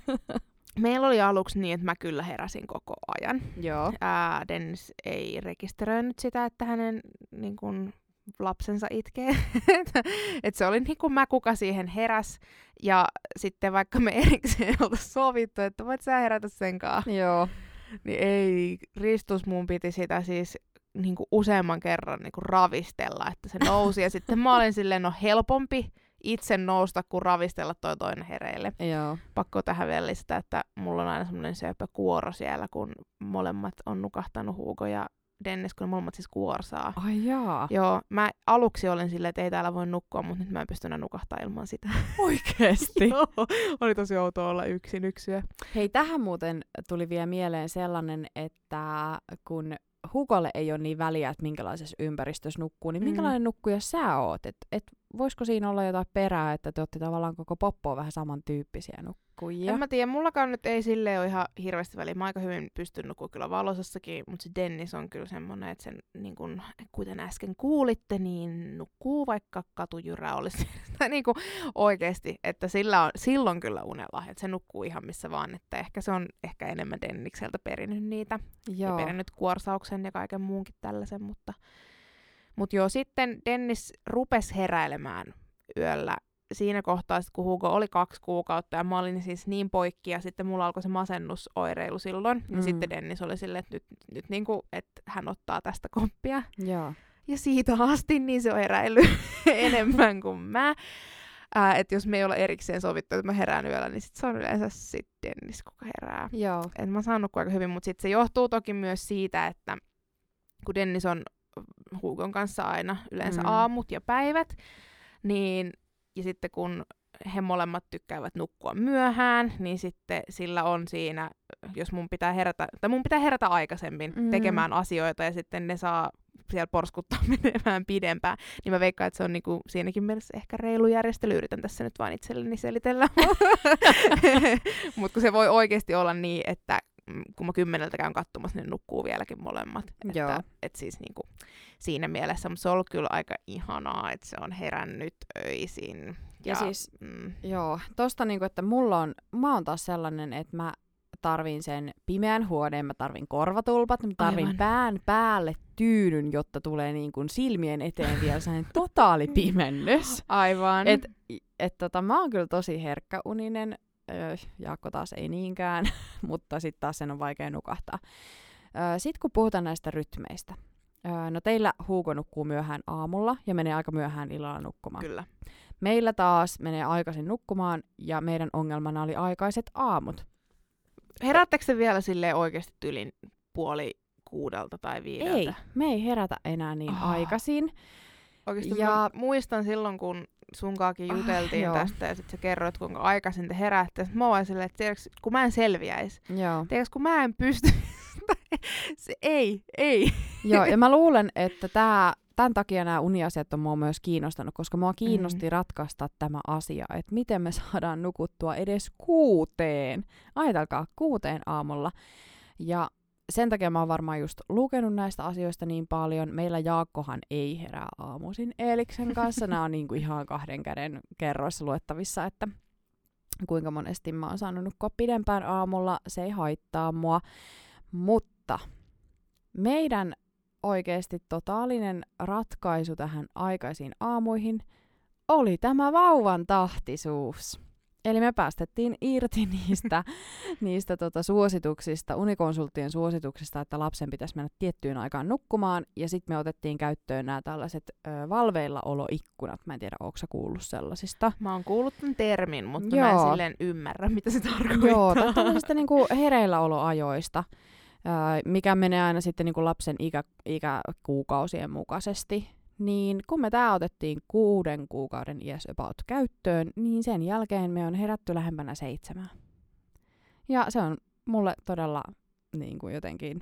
Meillä oli aluksi niin, että mä kyllä heräsin koko ajan.
Joo.
Ää, Dennis ei rekisteröinyt sitä, että hänen niin kun, lapsensa itkee. [LAUGHS] et se oli niin kuin mä, kuka siihen heräs. Ja sitten vaikka me erikseen olta sovittu, että voit sä herätä sen kanssa.
Joo.
Niin ei, Ristus mun piti sitä siis niin kuin useamman kerran niin kuin ravistella, että se nousi. ja sitten mä olin silleen, no helpompi itse nousta kuin ravistella toi toinen hereille.
Joo.
Pakko tähän vielä lisätä, että mulla on aina semmoinen söpö kuoro siellä, kun molemmat on nukahtanut Hugo ja Dennis, kun ne molemmat siis kuorsaa.
Ai jaa.
Joo, mä aluksi olin silleen, että ei täällä voi nukkua, mutta nyt mä en pysty enää nukahtaa ilman sitä. [LAUGHS]
Oikeesti.
Joo, oli tosi outoa olla yksin yksyä.
Hei, tähän muuten tuli vielä mieleen sellainen, että kun Hugolle ei ole niin väliä, että minkälaisessa ympäristössä nukkuu, niin
Mm.
minkälainen nukkuja sä oot? Et, et voisiko siinä olla jotain perää, että te olette tavallaan koko poppoa vähän samantyyppisiä nukkujia?
En mä tiedä, mullakaan nyt ei sille ole ihan hirveästi väliä. Mä aika hyvin pystyn nukkua kyllä valosassakin, mutta se Dennis on kyllä semmoinen, että sen, niin kun, kuten äsken kuulitte, niin nukkuu vaikka katujyrä olisi. [LAUGHS] tai niin kuin oikeasti, että sillä on, silloin kyllä unella, että se nukkuu ihan missä vaan, että ehkä se on ehkä enemmän Dennikseltä perinyt niitä. Ja
Joo.
perinyt kuorsauksen ja kaiken muunkin tällaisen, mutta, mutta joo, sitten Dennis rupesi heräilemään yöllä siinä kohtaa, sit kun Hugo oli kaksi kuukautta ja mä olin siis niin poikki ja sitten mulla alkoi se masennusoireilu silloin, niin
Mm.
sitten Dennis oli silleen, että nyt, nyt niinku, että hän ottaa tästä koppia.
Joo.
Ja siitä asti niin se on heräillyt [LAUGHS] enemmän kuin mä. Että jos me ei ole erikseen sovittu, että mä herään yöllä, niin sit se on yleensä sitten Dennis, kuka herää
Joo.
et mä saan nukkua aika hyvin, mutta sitten se johtuu toki myös siitä, että kun Dennis on Hugon kanssa aina yleensä
Mm.
aamut ja päivät, niin ja sitten kun he molemmat tykkäävät nukkua myöhään, niin sitten sillä on siinä, jos mun pitää herätä, tai mun pitää herätä aikaisemmin
Mm.
tekemään asioita ja sitten ne saa siellä porskuttaa [LAUGHS] menemään pidempään, niin mä veikkaan, että se on niinku siinäkin mielessä ehkä reilu järjestely. Yritän tässä nyt vain itselleni selitellä. [LAUGHS] [LAUGHS] Mutta se voi oikeasti olla niin, että kun mä kymmeneltä käyn katsomassa, niin nukkuu vieläkin molemmat.
Joo.
Että, et siis niinku, siinä mielessä, mutta se on ollut kyllä aika ihanaa, että se on herännyt öisin.
Ja siis-
mm,
Joo, tosta niinku, että mulla on, mä oon taas sellainen, että mä tarvin sen pimeän huoneen, mä tarvin korvatulpat, mä tarvin
Aivan.
pään päälle tyynyn, jotta tulee niin kuin silmien eteen vielä sellainen totaali pimennys. [GASPS]
aivan.
Et, et tota, mä oon kyllä tosi herkkäuninen, Jaakko taas ei niinkään, [LAUGHS] mutta sitten taas sen on vaikea nukahtaa. Sitten kun puhutaan näistä rytmeistä, no teillä Hugo nukkuu myöhään aamulla ja menee aika myöhään illalla nukkumaan.
Kyllä.
Meillä taas menee aikaisin nukkumaan ja meidän ongelmana oli aikaiset aamut.
Herättekö te vielä sille oikeasti tylin puoli kuudelta tai viideltä?
Ei, me ei herätä enää niin
Ah.
aikaisin.
Oikeasti
Ja-
muistan silloin, kun sunkaakin
Ah,
juteltiin
joo.
tästä ja sitten sä kerroit, kuinka aikaisin te heräätte. Sitten mä oon silleen, että tiedätkö, kun mä en selviäisi.
Joo.
Tiedätkö, kun mä en pysty. [LAUGHS] se ei, ei. [LAUGHS]
Joo, ja mä luulen, että tää, tämän takia nämä uniasiat on mua myös kiinnostanut, koska mua kiinnosti mm. ratkaista tämä asia, että miten me saadaan nukuttua edes kuuteen. Ajatelkaa, kuuteen aamulla. Ja sen takia mä oon varmaan just lukenut näistä asioista niin paljon. Meillä Jaakkohan ei herää aamuisin Eeliksen kanssa. Nämä on niinku ihan kahden käden kerroissa luettavissa, että kuinka monesti mä oon saanut nukkua pidempään aamulla. Se ei haittaa mua. Mutta meidän oikeasti totaalinen ratkaisu tähän aikaisiin aamuihin oli tämä vauvan tahtisuus. Eli me päästettiin irti niistä, [LAUGHS] niistä tota suosituksista, unikonsulttien suosituksista, että lapsen pitäisi mennä tiettyyn aikaan nukkumaan. Ja sitten me otettiin käyttöön nämä tällaiset ö, valveillaoloikkunat. Mä en tiedä, onko sä kuullut sellaisista.
Mä oon kuullut tämän termin, mutta mä en
Joo.
silleen ymmärrä, mitä se tarkoittaa.
Joo, tai tällaisista [LAUGHS] niinku hereilläoloajoista, mikä menee aina sitten niinku lapsen ikä, ikäkuukausien mukaisesti. Niin kun me tämä otettiin kuuden kuukauden iäs about käyttöön, niin sen jälkeen me on herätty lähempänä seitsemää. Ja se on mulle todella niin kuin jotenkin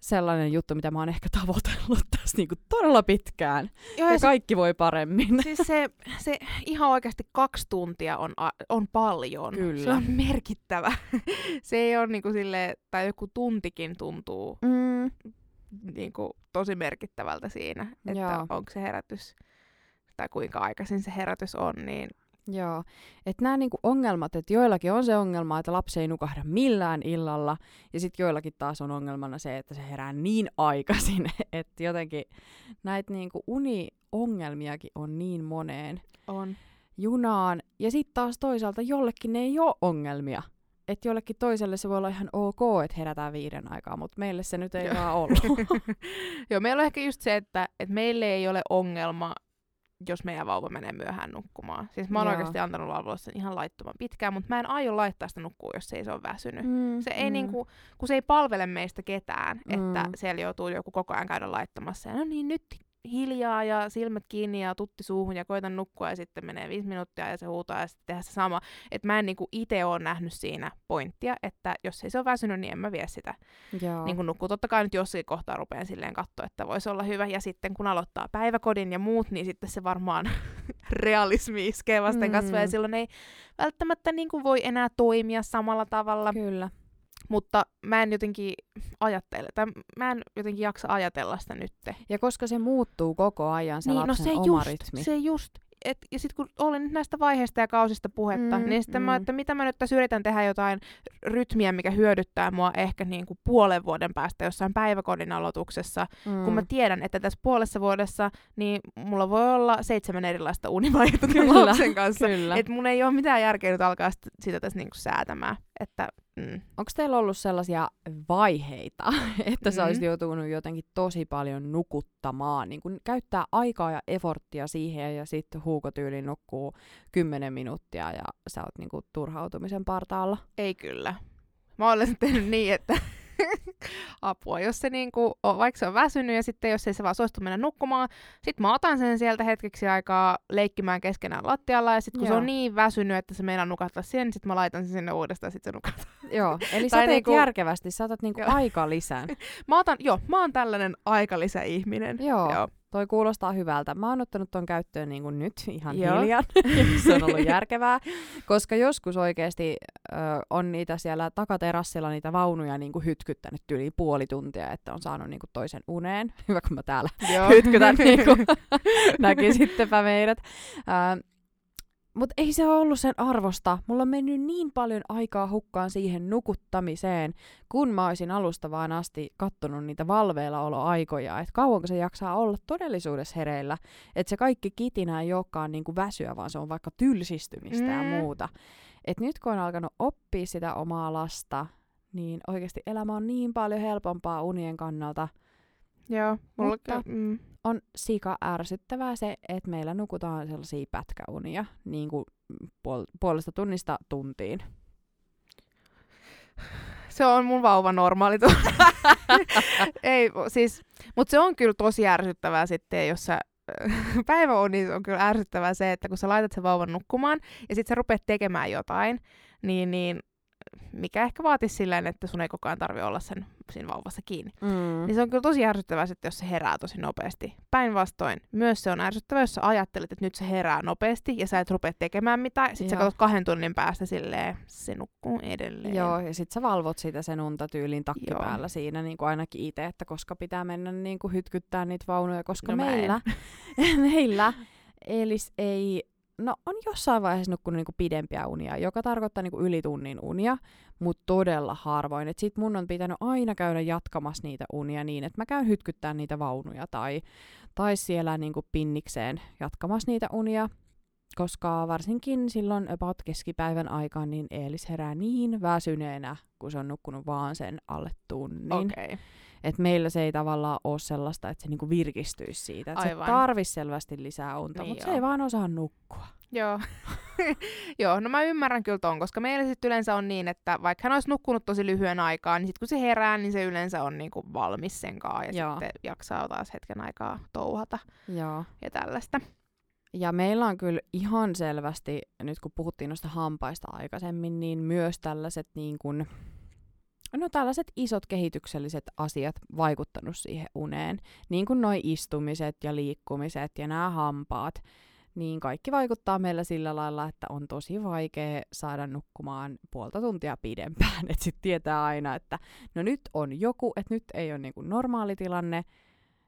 sellainen juttu, mitä mä oon ehkä tavoitellut [LAUGHS] tässä niin kuin todella pitkään.
Joo,
Ja
ja se,
kaikki voi paremmin.
siis se, se ihan oikeasti kaksi tuntia on, on paljon.
Kyllä.
Se on merkittävä. [LAUGHS] se ei ole niinku sille tai joku tuntikin tuntuu
Mm,
niinku tosi merkittävältä siinä, että
Joo.
onko se herätys tai kuinka aikaisin se herätys on, niin
Joo, että nämä niinku ongelmat, että joillakin on se ongelma, että lapsi ei nukahda millään illalla, ja sitten joillakin taas on ongelmana se, että se herää niin aikaisin, [LAUGHS] että jotenkin näitä niinku uniongelmiakin on niin moneen
on.
junaan, ja sitten taas toisaalta jollekin ne ei ole ongelmia. Että jollekin toiselle se voi olla ihan ok, että herätään viiden aikaa, mutta meille se nyt ei
Joo.
vaan ollut. [LAUGHS]
Joo, meillä on ehkä just se, että, että meille ei ole ongelma jos meidän vauva menee myöhään nukkumaan. Siis mä oon
Joo.
oikeasti antanut vauvalle sen ihan laittoman pitkään, mutta mä en aio laittaa sitä nukkuu, jos ei se ole väsynyt.
Mm,
Se ei
mm.
niinku, kun se ei palvele meistä ketään, mm. että siellä joutuu joku koko ajan käydä laittamassa. Ja no niin, nyt hiljaa ja silmät kiinni ja tutti suuhun ja koitan nukkua ja sitten menee viisi minuuttia ja se huutaa ja sitten tehdä se sama. Että mä en niinku itse ole nähnyt siinä pointtia, että jos ei se ole väsynyt, niin en mä vie sitä
Joo.
niin kun nukkuu. Totta kai nyt jossakin kohtaa rupean silleen katsoa, että voisi olla hyvä. Ja sitten kun aloittaa päiväkodin ja muut, niin sitten se varmaan [LAUGHS] realismi iskee vasten
Mm.
kasvoja. Ja silloin ei välttämättä niin kuin voi enää toimia samalla tavalla.
Kyllä.
Mutta mä en jotenkin ajattele, tai mä en jotenkin jaksa ajatella sitä nytte.
Ja koska se muuttuu koko ajan se
niin, no
lapsen
se
oma
just,
rytmi.
se just. Et, ja sitten kun olen nyt näistä vaiheista ja kausista puhetta,
Mm,
niin sitten mm. mä, että mitä mä nyt tässä yritän tehdä jotain rytmiä, mikä hyödyttää mua ehkä niin kuin puolen vuoden päästä jossain päiväkodin aloituksessa,
mm.
kun mä tiedän, että tässä puolessa vuodessa niin mulla voi olla seitsemän erilaista univaihetta lapsen kanssa.
Kyllä.
Että mun ei ole mitään järkeä nyt alkaa sit- sitä tässä niinku säätämään. Että, mm.
Onko teillä ollut sellaisia vaiheita, [LAUGHS] että sä
Mm.
olisit joutunut jotenkin tosi paljon nukuttamaan, niin kun käyttää aikaa ja eforttia siihen ja sitten huukotyyliin nukkuu 10 minuuttia ja sä oot niinku turhautumisen partaalla?
Ei kyllä. Mä olen tehnyt niin, että [LAUGHS] apua, jos se niinku, vaikka se on väsynyt ja sitten jos ei se vaan suostu mennä nukkumaan, sit mä otan sen sieltä hetkeksi aikaa leikkimään keskenään lattialla ja sitten kun Joo. se on niin väsynyt, että se meinaa nukahtaa siihen, niin sit mä laitan sen sinne uudestaan ja sit se nukahtaa.
Joo, [LAUGHS] eli sä teet
niinku-
järkevästi, sä otat niinku aika lisään. [LAUGHS]
Mä otan, joo, mä oon tällainen aikalisäihminen.
Joo.
joo.
Toi kuulostaa hyvältä. Mä oon ottanut ton käyttöön niin kuin nyt [LAUGHS] ihan
Joo.
hiljan. [LAUGHS] se on ollut järkevää, [LAUGHS] koska joskus oikeasti ö, on niitä siellä takaterassilla niitä vaunuja niin kuin hytkyttänyt yli puoli tuntia, että on saanut niin kuin toisen uneen. Hyvä, kun mä täällä
Joo.
hytkytän, niin kuin näkisittepä meidät. Ö, mutta ei se ole ollut sen arvosta. Mulla on mennyt niin paljon aikaa hukkaan siihen nukuttamiseen, kun mä olisin alusta vaan asti kattonut niitä valveillaoloaikoja, että kauanko se jaksaa olla todellisuudessa hereillä. Että se kaikki kitinä ei olekaan niinku väsyä, vaan se on vaikka tylsistymistä mm. ja muuta. Et nyt kun on alkanut oppia sitä omaa lasta, niin oikeasti elämä on niin paljon helpompaa unien kannalta.
Joo, mulla
Mutta-
mm.
On sika ärsyttävää se, että meillä nukutaan sellaisia pätkäunia niin kuin puol- puolesta tunnista tuntiin.
Se on mun vauva normaali. [LAUGHS] Ei, siis, mutta se on kyllä tosi ärsyttävää sitten, jos sä [LAUGHS] päiväunissa on kyllä ärsyttävää se, että kun sä laitat sen vauvan nukkumaan ja sitten sä rupeat tekemään jotain, niin, niin mikä ehkä vaatisi silleen, että sun ei koko ajan tarvi olla sen siinä vauvassa kiinni.
Mm.
Niin se on kyllä tosi ärsyttävää sitten, jos se herää tosi nopeasti. Päinvastoin, myös se on ärsyttävää, jos sä ajattelet, että nyt se herää nopeasti ja sä et rupea tekemään mitään. Sitten sä
Joo.
katsot kahden tunnin päästä silleen, se nukkuu edelleen.
Joo, ja sit sä valvot sitä sen unta tyyliin takki
Joo.
päällä siinä, niin kuin ainakin itse, että koska pitää mennä niin kuin hytkyttää niitä vaunuja, koska
No
meillä, [LAUGHS] meillä [LAUGHS] Elis ei, no on jossain vaiheessa nukkunut niin kuin pidempiä unia, joka tarkoittaa niin kuin yli tunnin unia, mutta todella harvoin. Et sit mun on pitänyt aina käydä jatkamassa niitä unia niin, että mä käyn hytkyttää niitä vaunuja tai, tai siellä niin kuin pinnikseen jatkamassa niitä unia koska varsinkin silloin about keskipäivän aikaan niin Eelis herää niin väsyneenä, kun se on nukkunut vaan sen alle tunnin.
Okay.
Et meillä se ei tavallaan ole sellaista, että se niinku virkistyisi siitä. Et se tarvisi selvästi lisää unta,
Niin
mutta se ei vaan osaa nukkua.
Joo. [LAUGHS] Joo, no mä ymmärrän kyllä ton, koska meillä sitten yleensä on niin, että vaikka hän olisi nukkunut tosi lyhyen aikaa, niin sitten kun se herää, niin se yleensä on niinku valmis sen kaa ja
Joo.
sitten jaksaa taas hetken aikaa touhata
Joo.
ja tällaista.
Ja meillä on kyllä ihan selvästi, nyt kun puhuttiin noista hampaista aikaisemmin, niin myös tällaiset niin kuin, no tällaiset isot kehitykselliset asiat vaikuttanut siihen uneen. Niin kuin noi istumiset ja liikkumiset ja nämä hampaat. Niin kaikki vaikuttaa meillä sillä lailla, että on tosi vaikea saada nukkumaan puolta tuntia pidempään. [LAUGHS] Että sitten tietää aina, että no nyt on joku, että nyt ei ole niinku normaali tilanne.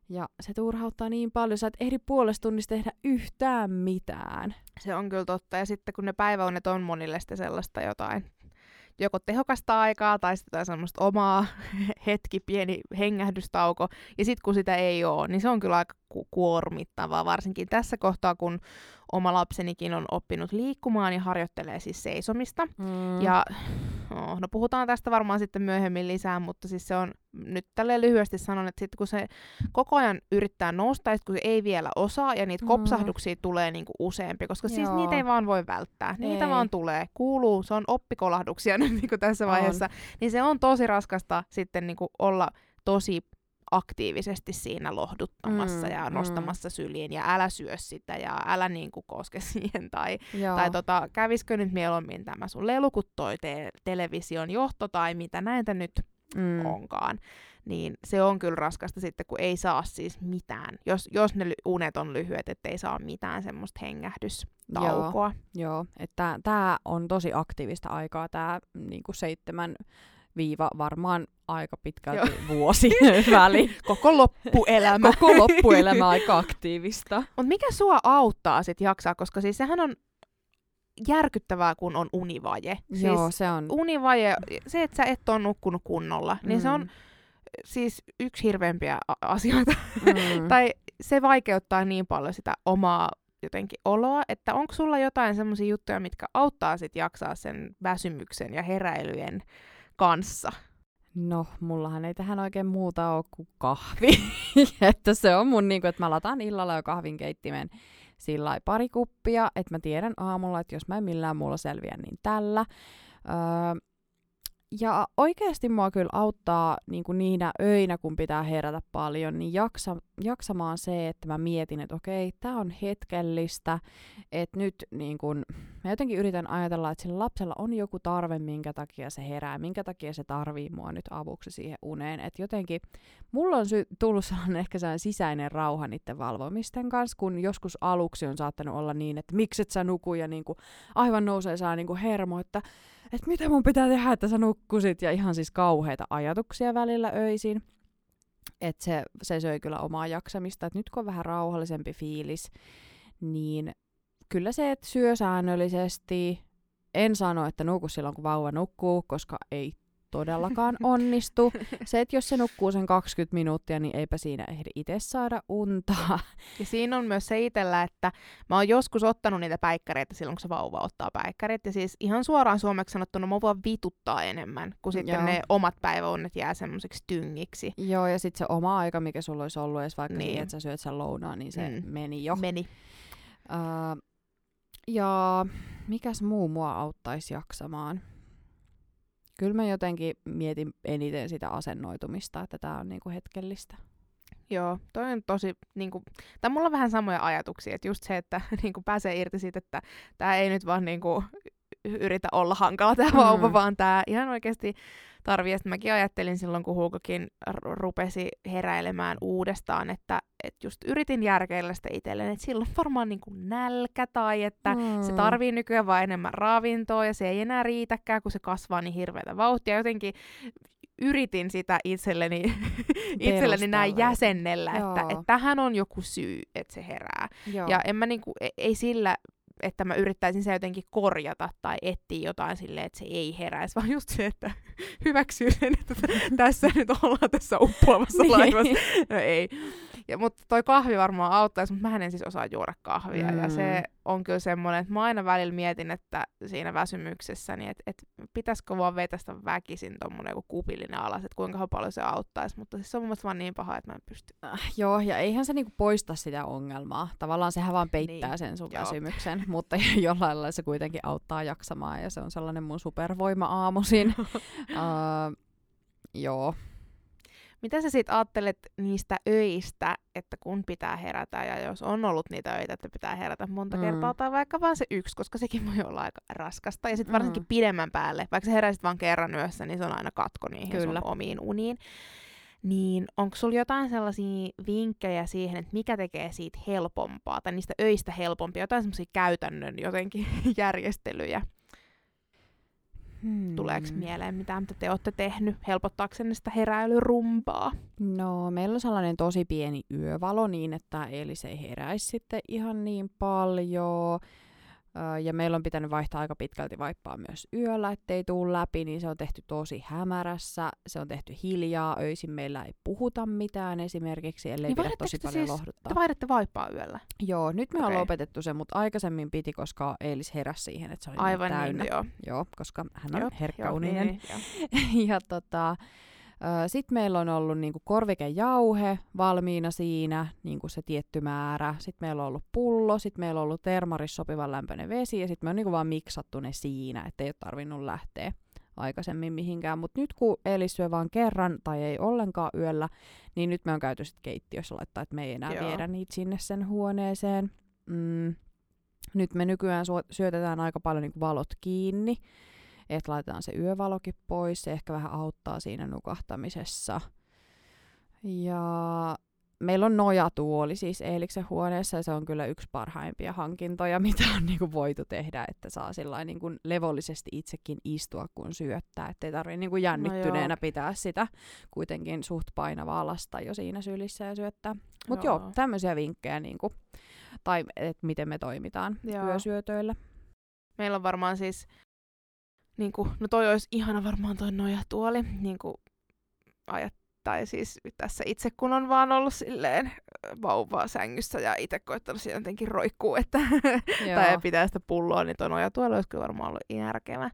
Ja se turhauttaa niin paljon, sä et ehdi puolesta tunnista tehdä yhtään mitään.
Se on kyllä totta. Ja sitten kun ne päiväunet on monille sitten sellaista jotain, joko tehokasta aikaa tai sitten semmoista omaa [LAUGHS] hetki, pieni hengähdystauko. Ja sitten kun sitä ei ole, niin se on kyllä aika ku- kuormittavaa, varsinkin tässä kohtaa, kun oma lapsenikin on oppinut liikkumaan ja harjoittelee siis seisomista.
Mm.
Ja oh, no puhutaan tästä varmaan sitten myöhemmin lisää, mutta siis se on, nyt tälleen lyhyesti sanon, että sitten kun se koko ajan yrittää nousta, ja kun se ei vielä osaa, ja niitä
Mm.
kopsahduksia tulee niinku useampi, koska siis
Joo.
niitä ei vaan voi välttää. Niitä
Ei.
vaan tulee, kuuluu, se on oppikolahduksia [LAUGHS] nyt niinku tässä
On.
vaiheessa, niin se on tosi raskasta sitten niinku olla tosi aktiivisesti siinä lohduttamassa
Mm,
ja
mm.
nostamassa syliin ja älä syö sitä ja älä niinku koske [LAUGHS] siihen tai
Joo.
tai tota, kävisikö nyt mieluummin tämä sun lelu kuin toi te- television johto tai mitä näitä nyt
mm.
onkaan. Niin se on kyllä raskasta sitten, kun ei saa siis mitään. Jos, jos ne unet on lyhyet, ettei saa mitään semmoista hengähdystaukoa.
Joo, että tämä on tosi aktiivista aikaa, tämä niinku seitsemän viiva varmaan aika pitkälti vuosi [LAUGHS] väli.
Koko loppuelämä.
Koko loppuelämä aika aktiivista.
Mutta mikä sua auttaa sit jaksaa, koska siis sehän on järkyttävää, kun on univaje.
Joo,
Siis
se on.
univaje, se, että sä et ole nukkunut kunnolla, niin se on
Mm.
siis yksi hirveämpiä asioita.
Mm. [LAUGHS]
tai se vaikeuttaa niin paljon sitä omaa jotenkin oloa, että onko sulla jotain semmoisia juttuja, mitkä auttaa sit jaksaa sen väsymyksen ja heräilyjen kanssa?
No, mullahan ei tähän oikein muuta ole kuin kahvi. [LAUGHS] että se on mun niinku, että mä lataan illalla jo kahvinkeittimen sillä lailla pari kuppia, että mä tiedän aamulla, että jos mä en millään muulla selviä, niin tällä. Öö, ja oikeasti mua kyllä auttaa niin kuin niinä öinä, kun pitää herätä paljon, niin jaksa, jaksamaan se, että mä mietin, että okei, tämä on hetkellistä, että nyt niin kun, mä jotenkin yritän ajatella, että sillä lapsella on joku tarve, minkä takia se herää, minkä takia se tarvii mua nyt avuksi siihen uneen, että jotenkin mulla on sy- tullut sellainen ehkä sellainen sisäinen rauha niiden valvomisten kanssa, kun joskus aluksi on saattanut olla niin, että mikset sä nuku ja niin kuin aivan nousee saa niin kuin hermo, että että mitä mun pitää tehdä, että sä nukkusit, ja ihan siis kauheita ajatuksia välillä öisin. Että se, se söi kyllä omaa jaksamista, että nyt kun on vähän rauhallisempi fiilis, niin kyllä se, että syö säännöllisesti, en sano, että nuku silloin, kun vauva nukkuu, koska ei todellakaan [LAUGHS] onnistu. Se, että jos se nukkuu sen 20 minuuttia, niin eipä siinä ehdi itse saada unta.
Ja siinä on myös se itellä, että mä oon joskus ottanut niitä päikkäreitä silloin, kun se vauva ottaa päikkäreitä. Ja siis ihan suoraan suomeksi sanottuna mua vaan vituttaa enemmän, kun sitten
Joo.
ne omat päiväunet jää semmoiseksi tyngiksi.
Joo, ja sitten se oma aika, mikä sulla olisi ollut edes vaikka niin. Siihen, että sä syöt sen lounaan, niin se
Mm.
meni jo.
Meni.
Öö, ja mikäs muu mua auttaisi jaksamaan? Kyllä mä jotenkin mietin eniten sitä asennoitumista, että tämä on niinku hetkellistä.
Joo, toi on tosi, niinku, tai mulla on vähän samoja ajatuksia, että just se, että [LAUGHS] niinku, pääsee irti siitä, että tämä ei nyt vaan niinku, yritä olla hankala tämä
Mm.
vauva, vaan tämä ihan oikeasti tarvii. Ja sit mäkin ajattelin silloin, kun Huukokin rupesi heräilemään uudestaan, että et just yritin järkeillä sitä itselleen, että silloin varmaan niinku nälkä tai että
mm.
se tarvii nykyään vaan enemmän ravintoa ja se ei enää riitäkään, kun se kasvaa niin hirveätä vauhtia. Jotenkin yritin sitä itselleni, [LAUGHS] itselleni näin jäsennellä, että,
Joo.
että tähän on joku syy, että se herää.
Joo.
Ja en mä niinku, e- ei sillä, että mä yrittäisin se jotenkin korjata tai etsiä jotain silleen, että se ei heräisi, [LAUGHS] vaan just se, että hyväksyy sen, että tässä nyt ollaan tässä uppoavassa laivassa. No ei. Ja, mutta toi kahvi varmaan auttaisi, mutta mä en siis osaa juoda kahvia. Mm. Ja se on kyllä semmoinen, että mä aina välillä mietin, että siinä väsymyksessäni, että, että pitäisikö vaan vetästä väkisin tommonen joku kupillinen alas, että kuinka paljon se auttaisi. Mutta siis se on mun mielestä vaan niin paha, että mä en pysty.
Äh, Joo, ja eihän se niinku poista sitä ongelmaa. Tavallaan sehän vaan peittää
Niin,
sen sun
joo.
väsymyksen, [LAUGHS] mutta [LAUGHS] jollain lailla se kuitenkin auttaa jaksamaan, ja se on sellainen mun supervoima aamuisin. uh, [LAUGHS] joo.
Mitä sä sitten ajattelet niistä öistä, että kun pitää herätä, ja jos on ollut niitä öitä, että pitää herätä monta
Mm.
mm. kertaa, tai vaikka vaan se yksi, koska sekin voi olla aika raskasta. Ja sitten varsinkin
Mm.
mm. pidemmän päälle, vaikka sä heräisit vaan kerran yössä, niin se on aina katko niihin
Kyllä.
sun omiin uniin. Niin onko sulla jotain sellaisia vinkkejä siihen, että mikä tekee siitä helpompaa, tai niistä öistä helpompia, jotain semmoisia käytännön jotenkin [LAUGHS] järjestelyjä?
Hmm.
Tuleeko mieleen mitään, mitä te olette tehnyt helpottaaksenne sitä heräilyrumpaa?
No, meillä on sellainen tosi pieni yövalo niin, että Eelis ei heräisi sitten ihan niin paljon. Öö, ja meillä on pitänyt vaihtaa aika pitkälti vaippaa myös yöllä, ettei tuu läpi, niin se on tehty tosi hämärässä, se on tehty hiljaa, öisin meillä ei puhuta mitään esimerkiksi, ellei
Niin
pidä tosi paljon
siis-
lohduttaa.
Te vaihdatte vaippaa yöllä.
Joo, nyt me okay. on lopetettu se, mutta aikaisemmin piti, koska Eilis heräsi siihen, että se oli niin
Aivan
täynnä.
niin, joo.
Joo, koska hän on
Joo, niin, joo. [LAUGHS]
ja tota, sitten meillä on ollut niinku korvikejauhe valmiina siinä, niinku se tietty määrä. Sitten meillä on ollut pullo, sitten meillä on ollut termarissa sopivan lämpöinen vesi ja sitten me on niinku vaan miksattu ne siinä, ettei ole tarvinnut lähteä aikaisemmin mihinkään. Mutta nyt kun Elis syö vaan kerran tai ei ollenkaan yöllä, niin nyt me on käyty sitten keittiössä laittaa, että me ei enää
Joo.
viedä niitä sinne sen huoneeseen. Mm. Nyt me nykyään syötetään aika paljon niinku valot kiinni, että laitetaan se yövalokin pois, se ehkä vähän auttaa siinä nukahtamisessa. Ja meillä on nojatuoli siis Eeliksen huoneessa ja se on kyllä yksi parhaimpia hankintoja, [LAUGHS] mitä on niinku voitu tehdä, että saa sillain niinku levollisesti itsekin istua, kun syöttää, ettei tarvitse niinku jännittyneenä
joo.
pitää sitä kuitenkin suht painavaa lasta jo siinä sylissä ja syöttää. Mutta
Joo.
joo, tämmöisiä vinkkejä, niinku, tai että miten me toimitaan
Joo.
yösyötöillä.
Meillä on varmaan siis, niin kuin, no toi olisi ihana varmaan toi nojatuoli, niin kuin ajat, tai siis tässä itse kun on vaan ollut silleen vauvaa sängyssä ja itse koittanut siinä jotenkin roikkuu, että [LAUGHS] tai pitää sitä pulloa, niin toi nojatuoli olisi kyllä varmaan ollut järkevä.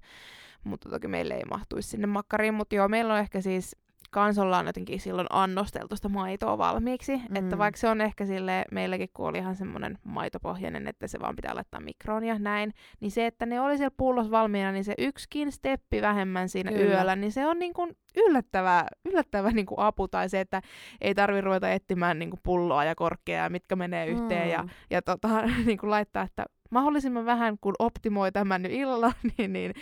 Mutta toki meille ei mahtuisi sinne makkariin, mutta joo, meillä on ehkä siis kans ollaan jotenkin silloin annosteltu sitä maitoa valmiiksi, mm. että vaikka se on ehkä sille meilläkin, kun oli ihan semmoinen maitopohjainen, että se vaan pitää laittaa mikroon ja näin, niin se, että ne oli siellä pullossa valmiina, niin se yksikin steppi vähemmän siinä
Kyllä.
yöllä, niin se on niin kuin yllättävä, yllättävä niin kuin apu, tai se, että ei tarvi ruveta etsimään niin kuin pulloa ja korkkeja, mitkä menee yhteen, ja,
Mm.
ja tota, [LAUGHS] niin kuin laittaa, että mahdollisimman vähän, kun optimoi tämän nyt illalla, [LAUGHS] niin, niin,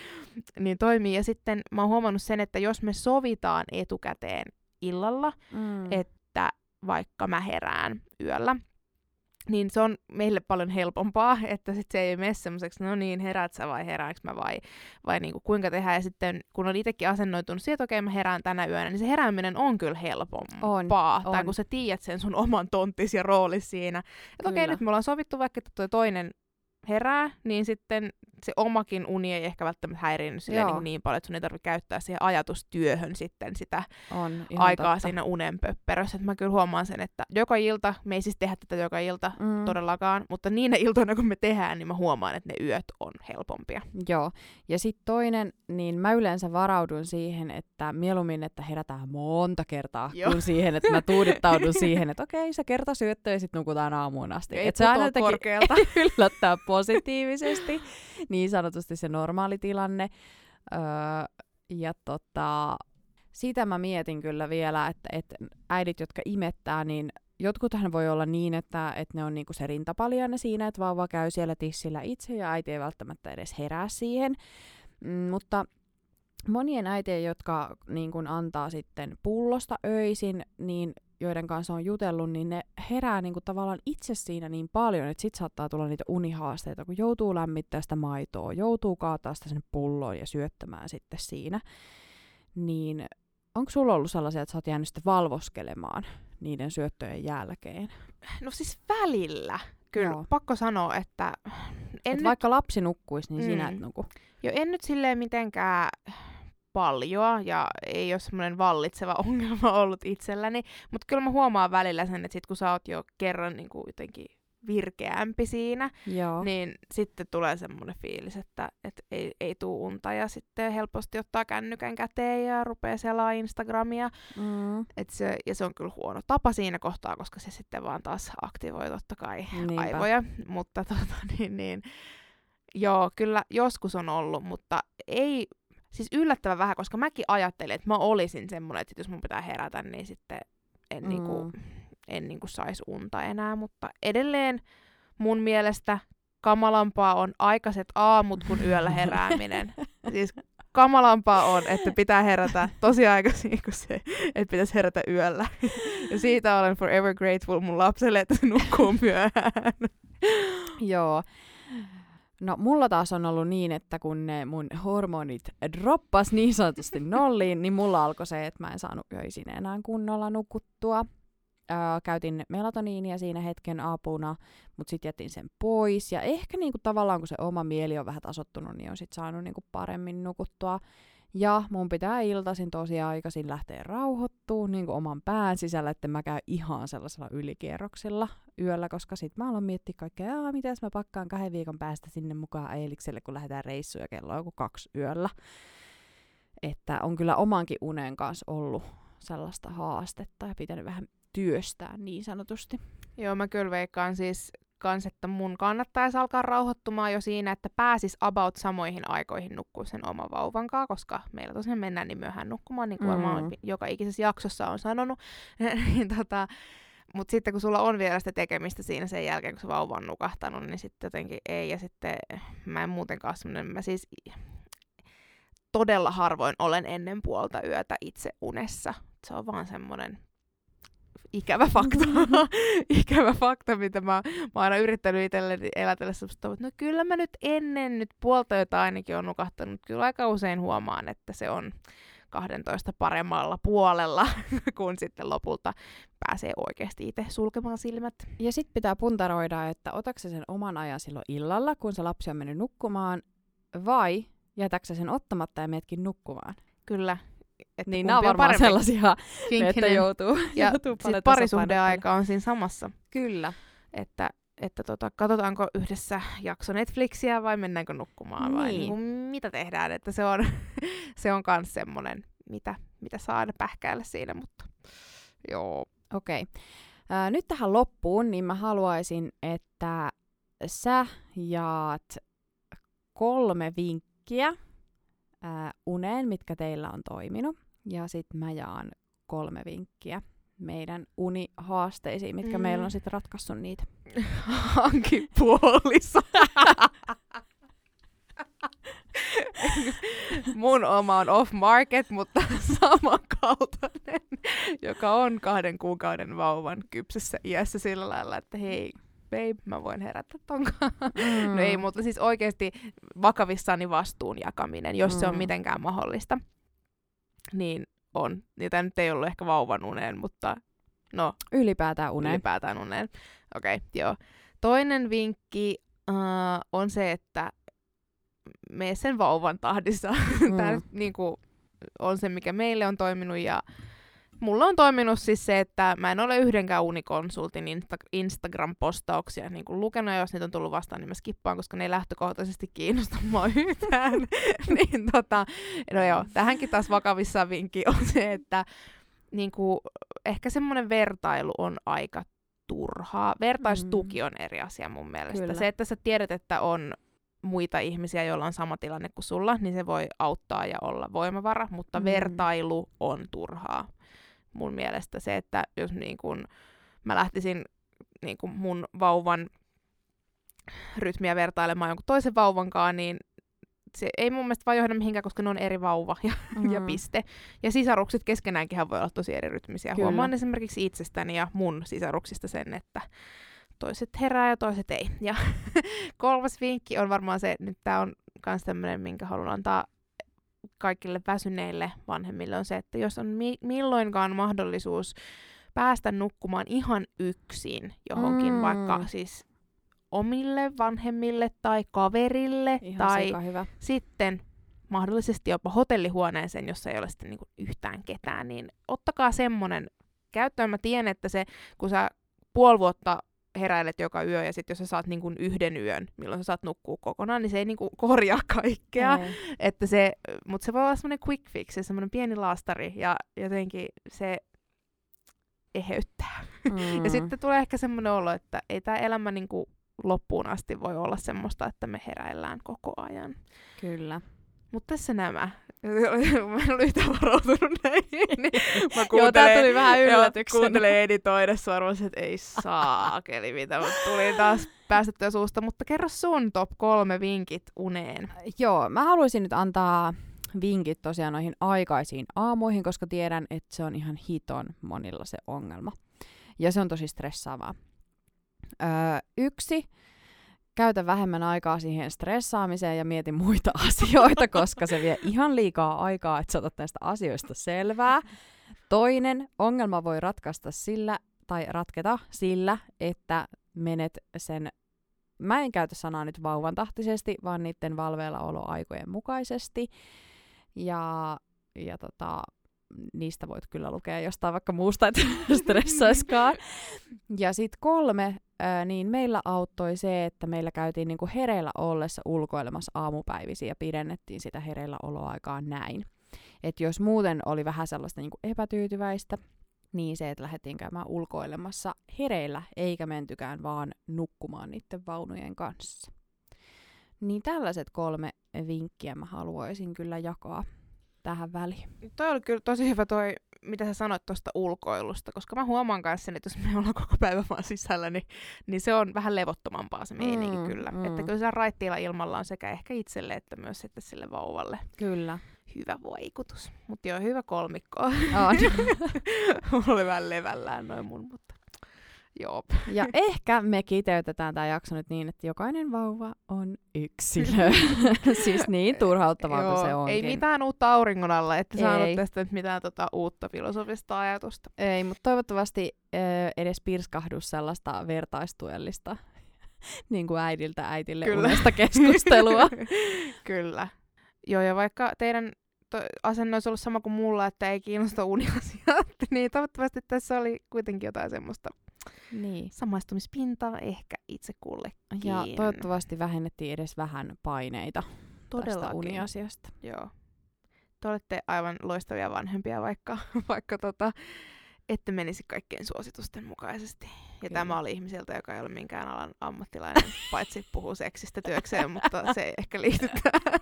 niin toimii. Ja sitten mä oon huomannut sen, että jos me sovitaan etukäteen illalla,
Mm.
että vaikka mä herään yöllä, niin se on meille paljon helpompaa, [LAUGHS] että sit se ei mene semmoiseksi, no niin, heräät sä vai heräänkö mä vai, vai niinku, kuinka tehdään. Ja sitten kun on itsekin asennoitunut siihen, että okei mä herään tänä yönä, niin se herääminen on kyllä helpompaa.
On,
Tai
on.
kun sä tiedät sen sun oman tonttis ja roolis siinä. Että okei,
Kyllä.
nyt me ollaan sovittu vaikka, että toi toinen herää, niin sitten se omakin uni ei ehkä välttämättä häirinyt niin, niin paljon, että sun ei tarvitse käyttää siihen ajatustyöhön sitten sitä
on
aikaa
totta.
siinä unen pöpperössä. Että mä kyllä huomaan sen, että joka ilta, me ei siis tehdä tätä joka ilta
Mm.
todellakaan, mutta niinä iltoina kun me tehdään, niin mä huomaan, että ne yöt on helpompia.
Joo. Ja sitten toinen, niin mä yleensä varaudun siihen, että mieluummin, että herätään monta kertaa,
Joo.
kuin siihen, että mä [LAUGHS] tuudittaudun siihen, että okei, se kerta syöttö ja sitten nukutaan aamuun asti.
Ei
Et se aina jotenkin
korkealta. [LAUGHS]
yllättää positiivisesti, niin sanotusti se normaali tilanne. Öö, ja tota, sitä mä mietin kyllä vielä, että, että äidit, jotka imettää, niin jotkuthan voi olla niin, että, että ne on niinku se rintapaljanne siinä, että vauva käy siellä tissillä itse ja äiti ei välttämättä edes herää siihen. Mm, mutta monien äitien, jotka niin kun antaa sitten pullosta öisin, niin joiden kanssa on jutellut, niin ne herää niin kuin tavallaan itse siinä niin paljon, että sit saattaa tulla niitä unihaasteita, kun joutuu lämmittämään sitä maitoa, joutuu kaataa sitä sen pulloon ja syöttämään sitten siinä. Niin onko sulla ollut sellaisia, että sä oot jäänyt sitten valvoskelemaan niiden syöttöjen jälkeen?
No siis välillä. Kyllä,
Joo.
pakko sanoa, että en
Et
nyt,
vaikka lapsi nukkuisi, niin mm. sinä et nuku.
jo, en nyt silleen mitenkään paljoa ja ei ole semmoinen vallitseva [LAUGHS] ongelma ollut itselläni, mutta kyllä mä huomaan välillä sen, että sit kun sä oot jo kerran niin kuin jotenkin virkeämpi siinä,
Joo.
niin sitten tulee semmoinen fiilis, että et ei, ei tuu unta ja sitten helposti ottaa kännykän käteen ja rupeaa selaa Instagramia.
Mm.
Et se, ja se on kyllä huono tapa siinä kohtaa, koska se sitten vaan taas aktivoi totta kai
Niinpä.
aivoja. Mutta tota, niin, niin, joo, kyllä joskus on ollut, mutta ei, siis yllättävän vähän, koska mäkin ajattelin, että mä olisin semmoinen, että jos mun pitää herätä, niin sitten en, mm. niinku, en niinku saisi unta enää, mutta edelleen mun mielestä kamalampaa on aikaiset aamut kuin yöllä herääminen. [LAUGHS] siis kamalampaa on, että pitää herätä tosi aikaisin kuin se, että pitäisi herätä yöllä. [LAUGHS] ja siitä olen forever grateful mun lapselle, että se nukkuu myöhään.
Joo. No mulla taas on ollut niin, että kun ne mun hormonit droppas niin sanotusti [LAUGHS] nolliin, niin mulla alkoi se, että mä en saanut öisin enää kunnolla nukuttua. Ää, käytin melatoniinia siinä hetken apuna, mutta sitten jätin sen pois. Ja ehkä niinku tavallaan kun se oma mieli on vähän tasottunut, niin on sitten saanut niinku paremmin nukuttua. Ja mun pitää iltaisin tosi aikaisin lähteä rauhoittuu niin oman pään sisällä, että mä käyn ihan sellaisella ylikierroksilla yöllä, koska sit mä aloin miettiä kaikkea, mitä mä pakkaan kahden viikon päästä sinne mukaan Eilikselle, kun lähdetään reissuun kello on joku kaksi yöllä. Että on kyllä omankin unen kanssa ollut sellaista haastetta ja pitänyt vähän työstää niin sanotusti.
Joo, mä kyllä veikkaan siis kans, että mun kannattaisi alkaa rauhoittumaan jo siinä, että pääsis about samoihin aikoihin nukkua sen oman vauvankaan, koska meillä tosiaan mennään niin myöhään nukkumaan, niin kuin mm. joka ikisessä jaksossa on sanonut. [LAUGHS] niin tota, mutta sitten kun sulla on vielä sitä tekemistä siinä sen jälkeen, kun se vauva on nukahtanut, niin sitten jotenkin ei. Ja sitten mä en muutenkaan semmoinen, mä siis todella harvoin olen ennen puolta yötä itse unessa. Se on vaan semmoinen ikävä fakta, [LAUGHS] ikävä fakta, mitä mä, mä oon aina yrittänyt itselleni elätellä sellaista, että no kyllä mä nyt ennen nyt puolta jota ainakin on nukahtanut, kyllä aika usein huomaan, että se on 12 paremmalla puolella, [LAUGHS] kun sitten lopulta pääsee oikeasti itse sulkemaan silmät.
Ja sitten pitää puntaroida, että otatko sen oman ajan silloin illalla, kun se lapsi on mennyt nukkumaan, vai jätäksä sen ottamatta ja meetkin nukkumaan?
Kyllä,
että niin nämä on varmaan parempi. sellaisia, Kinkkinen. että joutuu, [LAUGHS]
ja
joutuu
paljon parisuhdeaika on siinä samassa.
Kyllä.
Että, että tota, katsotaanko yhdessä jakso Netflixiä vai mennäänkö nukkumaan niin. vai niin kuin, mitä tehdään. Että se on, [LAUGHS] se on myös semmoinen, mitä, mitä saa pähkäillä siinä, mutta joo.
Okei. Okay. Äh, nyt tähän loppuun, niin mä haluaisin, että sä jaat kolme vinkkiä ää, uneen, mitkä teillä on toiminut. Ja sitten mä jaan kolme vinkkiä meidän unihaasteisiin, mitkä mm. meillä on sitten ratkaissut niitä. [LAUGHS]
Hanki puolissa. [LAUGHS] Mun oma on off-market, mutta [LAUGHS] samankaltainen, joka on kahden kuukauden vauvan kypsessä iässä sillä lailla, että hei, babe, mä voin herätä tonkaan. Mm. no ei, mutta siis oikeasti vakavissani vastuun jakaminen, jos mm. se on mm. mitenkään mahdollista, niin on. Niitä nyt ei ollut ehkä vauvan uneen, mutta no.
Ylipäätään uneen.
Ylipäätään uneen. Okei, okay, joo. Toinen vinkki uh, on se, että mene sen vauvan tahdissa. [LAUGHS] Mm. Tämä niin kuin, on se, mikä meille on toiminut ja mulla on toiminut siis se, että mä en ole yhdenkään unikonsultin Insta- Instagram-postauksia niin kuin lukenut, ja jos niitä on tullut vastaan, niin mä skippaan, koska ne ei lähtökohtaisesti kiinnosta mua [LAUGHS] yhtään. [LAUGHS] niin tota, no joo, tähänkin taas vakavissa vinkki on se, että niin kuin, ehkä semmoinen vertailu on aika turhaa. Vertaistuki mm. on eri asia mun mielestä. Kyllä. Se, että sä tiedät, että on muita ihmisiä, joilla on sama tilanne kuin sulla, niin se voi auttaa ja olla voimavara, mutta mm. vertailu on turhaa mun mielestä se, että jos niin kun mä lähtisin niin kun mun vauvan rytmiä vertailemaan jonkun toisen vauvankaan, niin se ei mun mielestä vaan johda mihinkään, koska ne on eri vauva ja, mm. ja piste. Ja sisarukset keskenäänkin voi olla tosi eri rytmisiä. Kyllä. Huomaan esimerkiksi itsestäni ja mun sisaruksista sen, että toiset herää ja toiset ei. Ja [LAUGHS] kolmas vinkki on varmaan se, että nyt tää on myös tämmöinen, minkä haluan antaa kaikille väsyneille vanhemmille on se, että jos on mi- milloinkaan mahdollisuus päästä nukkumaan ihan yksin johonkin, mm. vaikka siis omille vanhemmille tai kaverille ihan tai hyvä. sitten mahdollisesti jopa hotellihuoneeseen, jossa ei ole sitten niinku yhtään ketään, niin ottakaa semmonen käyttöön. Mä tiedän, että se, kun sä puoli vuotta heräilet joka yö ja sitten jos sä saat niinku yhden yön, milloin sä saat nukkua kokonaan, niin se ei niinku korjaa kaikkea. Että se, mutta se voi olla semmoinen quick fix, semmoinen pieni laastari ja jotenkin se eheyttää. [LAUGHS] Mm. ja sitten tulee ehkä semmoinen olo, että ei tämä elämä niinku loppuun asti voi olla semmoista, että me heräillään koko ajan.
Kyllä.
Mutta tässä nämä. [LAUGHS] mä en ole yhtään varautunut näihin. Niin [LAUGHS]
mä Joo, tää tuli vähän yllätyksenä.
Kuuntelin editoidessa arvoisin, että ei saa keli mitä. Tuli taas päästettyä suusta. Mutta kerro sun top kolme vinkit uneen.
Joo, mä haluaisin nyt antaa vinkit tosiaan noihin aikaisiin aamuihin, koska tiedän, että se on ihan hiton monilla se ongelma. Ja se on tosi stressaavaa. Öö, yksi käytä vähemmän aikaa siihen stressaamiseen ja mieti muita [LAUGHS] asioita, koska se vie ihan liikaa aikaa, että sä otat näistä asioista selvää. Toinen, ongelma voi ratkaista sillä, tai ratketa sillä, että menet sen, mä en käytä sanaa nyt vauvan tahtisesti, vaan niiden valveilla oloaikojen mukaisesti. Ja, ja tota, niistä voit kyllä lukea jostain vaikka muusta, että [LAUGHS] stressaiskaan. Ja sitten kolme, ää, niin meillä auttoi se, että meillä käytiin niinku hereillä ollessa ulkoilemassa aamupäivisiä ja pidennettiin sitä hereillä oloaikaa näin. Että jos muuten oli vähän sellaista niinku epätyytyväistä, niin se, että lähdettiin käymään ulkoilemassa hereillä, eikä mentykään vaan nukkumaan niiden vaunujen kanssa. Niin tällaiset kolme vinkkiä mä haluaisin kyllä jakaa tähän väliin.
Toi oli kyllä tosi hyvä toi, mitä sä sanoit tuosta ulkoilusta, koska mä huomaan myös sen, että jos me ollaan koko päivä vaan sisällä, niin, niin se on vähän levottomampaa se meininki mm, kyllä. Mm. Että kyllä se raittiilla ilmalla on sekä ehkä itselle että myös sitten sille vauvalle.
Kyllä.
Hyvä vaikutus. Mutta joo, hyvä kolmikko.
On. [LAUGHS]
Mulla oli vähän levällään noin mun, mutta Joo.
Ja [LAUGHS] ehkä me kiteytetään tämä jakso nyt niin, että jokainen vauva on yksilö. [LAUGHS] [LAUGHS] siis niin turhauttavaa kuin se onkin.
Ei mitään uutta auringon alla, että saanut tästä nyt mitään tota uutta filosofista ajatusta.
Ei, mutta toivottavasti ö, edes pirskahdu sellaista vertaistuellista niin kuin äidiltä äitille Kyllä. unesta keskustelua.
Kyllä. Joo, ja vaikka teidän to- asenne olisi ollut sama kuin mulla, että ei kiinnosta uniasiat, niin toivottavasti tässä oli kuitenkin jotain semmoista niin. samaistumispintaa ehkä itse kullekin.
Ja toivottavasti vähennettiin edes vähän paineita Todellakin. tästä uniasiasta.
Joo. Te olette aivan loistavia vanhempia, vaikka, [LAUGHS] vaikka tota, ette menisi kaikkien suositusten mukaisesti. Ja Kyllä. tämä oli ihmiseltä, joka ei ole minkään alan ammattilainen, [LAUGHS] paitsi puhuu seksistä työkseen, mutta se ei ehkä liity tähän.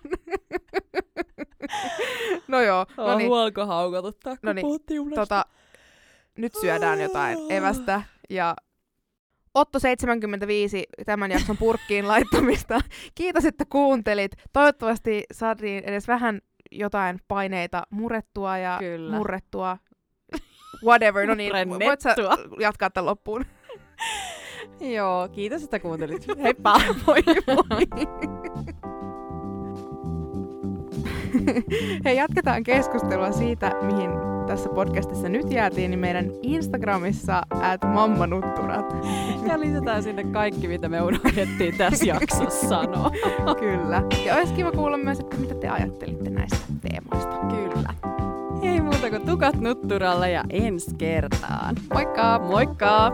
[LAUGHS] no joo.
No niin. Huolko haukotuttaa, kun puhuttiin tota,
nyt syödään jotain evästä ja Otto 75 tämän jakson purkkiin laittamista. Kiitos, että kuuntelit. Toivottavasti saatiin edes vähän jotain paineita murettua ja Kyllä. murrettua. Whatever, no niin, voit sä jatkaa tämän loppuun?
Joo, kiitos, että kuuntelit. Heippa!
moi moi! Hei, jatketaan keskustelua siitä, mihin tässä podcastissa nyt jäätiin, niin meidän Instagramissa at mammanutturat.
Ja lisätään sinne kaikki, mitä me unohdettiin tässä jaksossa sanoa.
Kyllä. Ja olisi kiva kuulla myös, että mitä te ajattelitte näistä teemoista.
Kyllä. Ei muuta kuin tukat nutturalle ja ensi kertaan.
Moikka!
Moikka!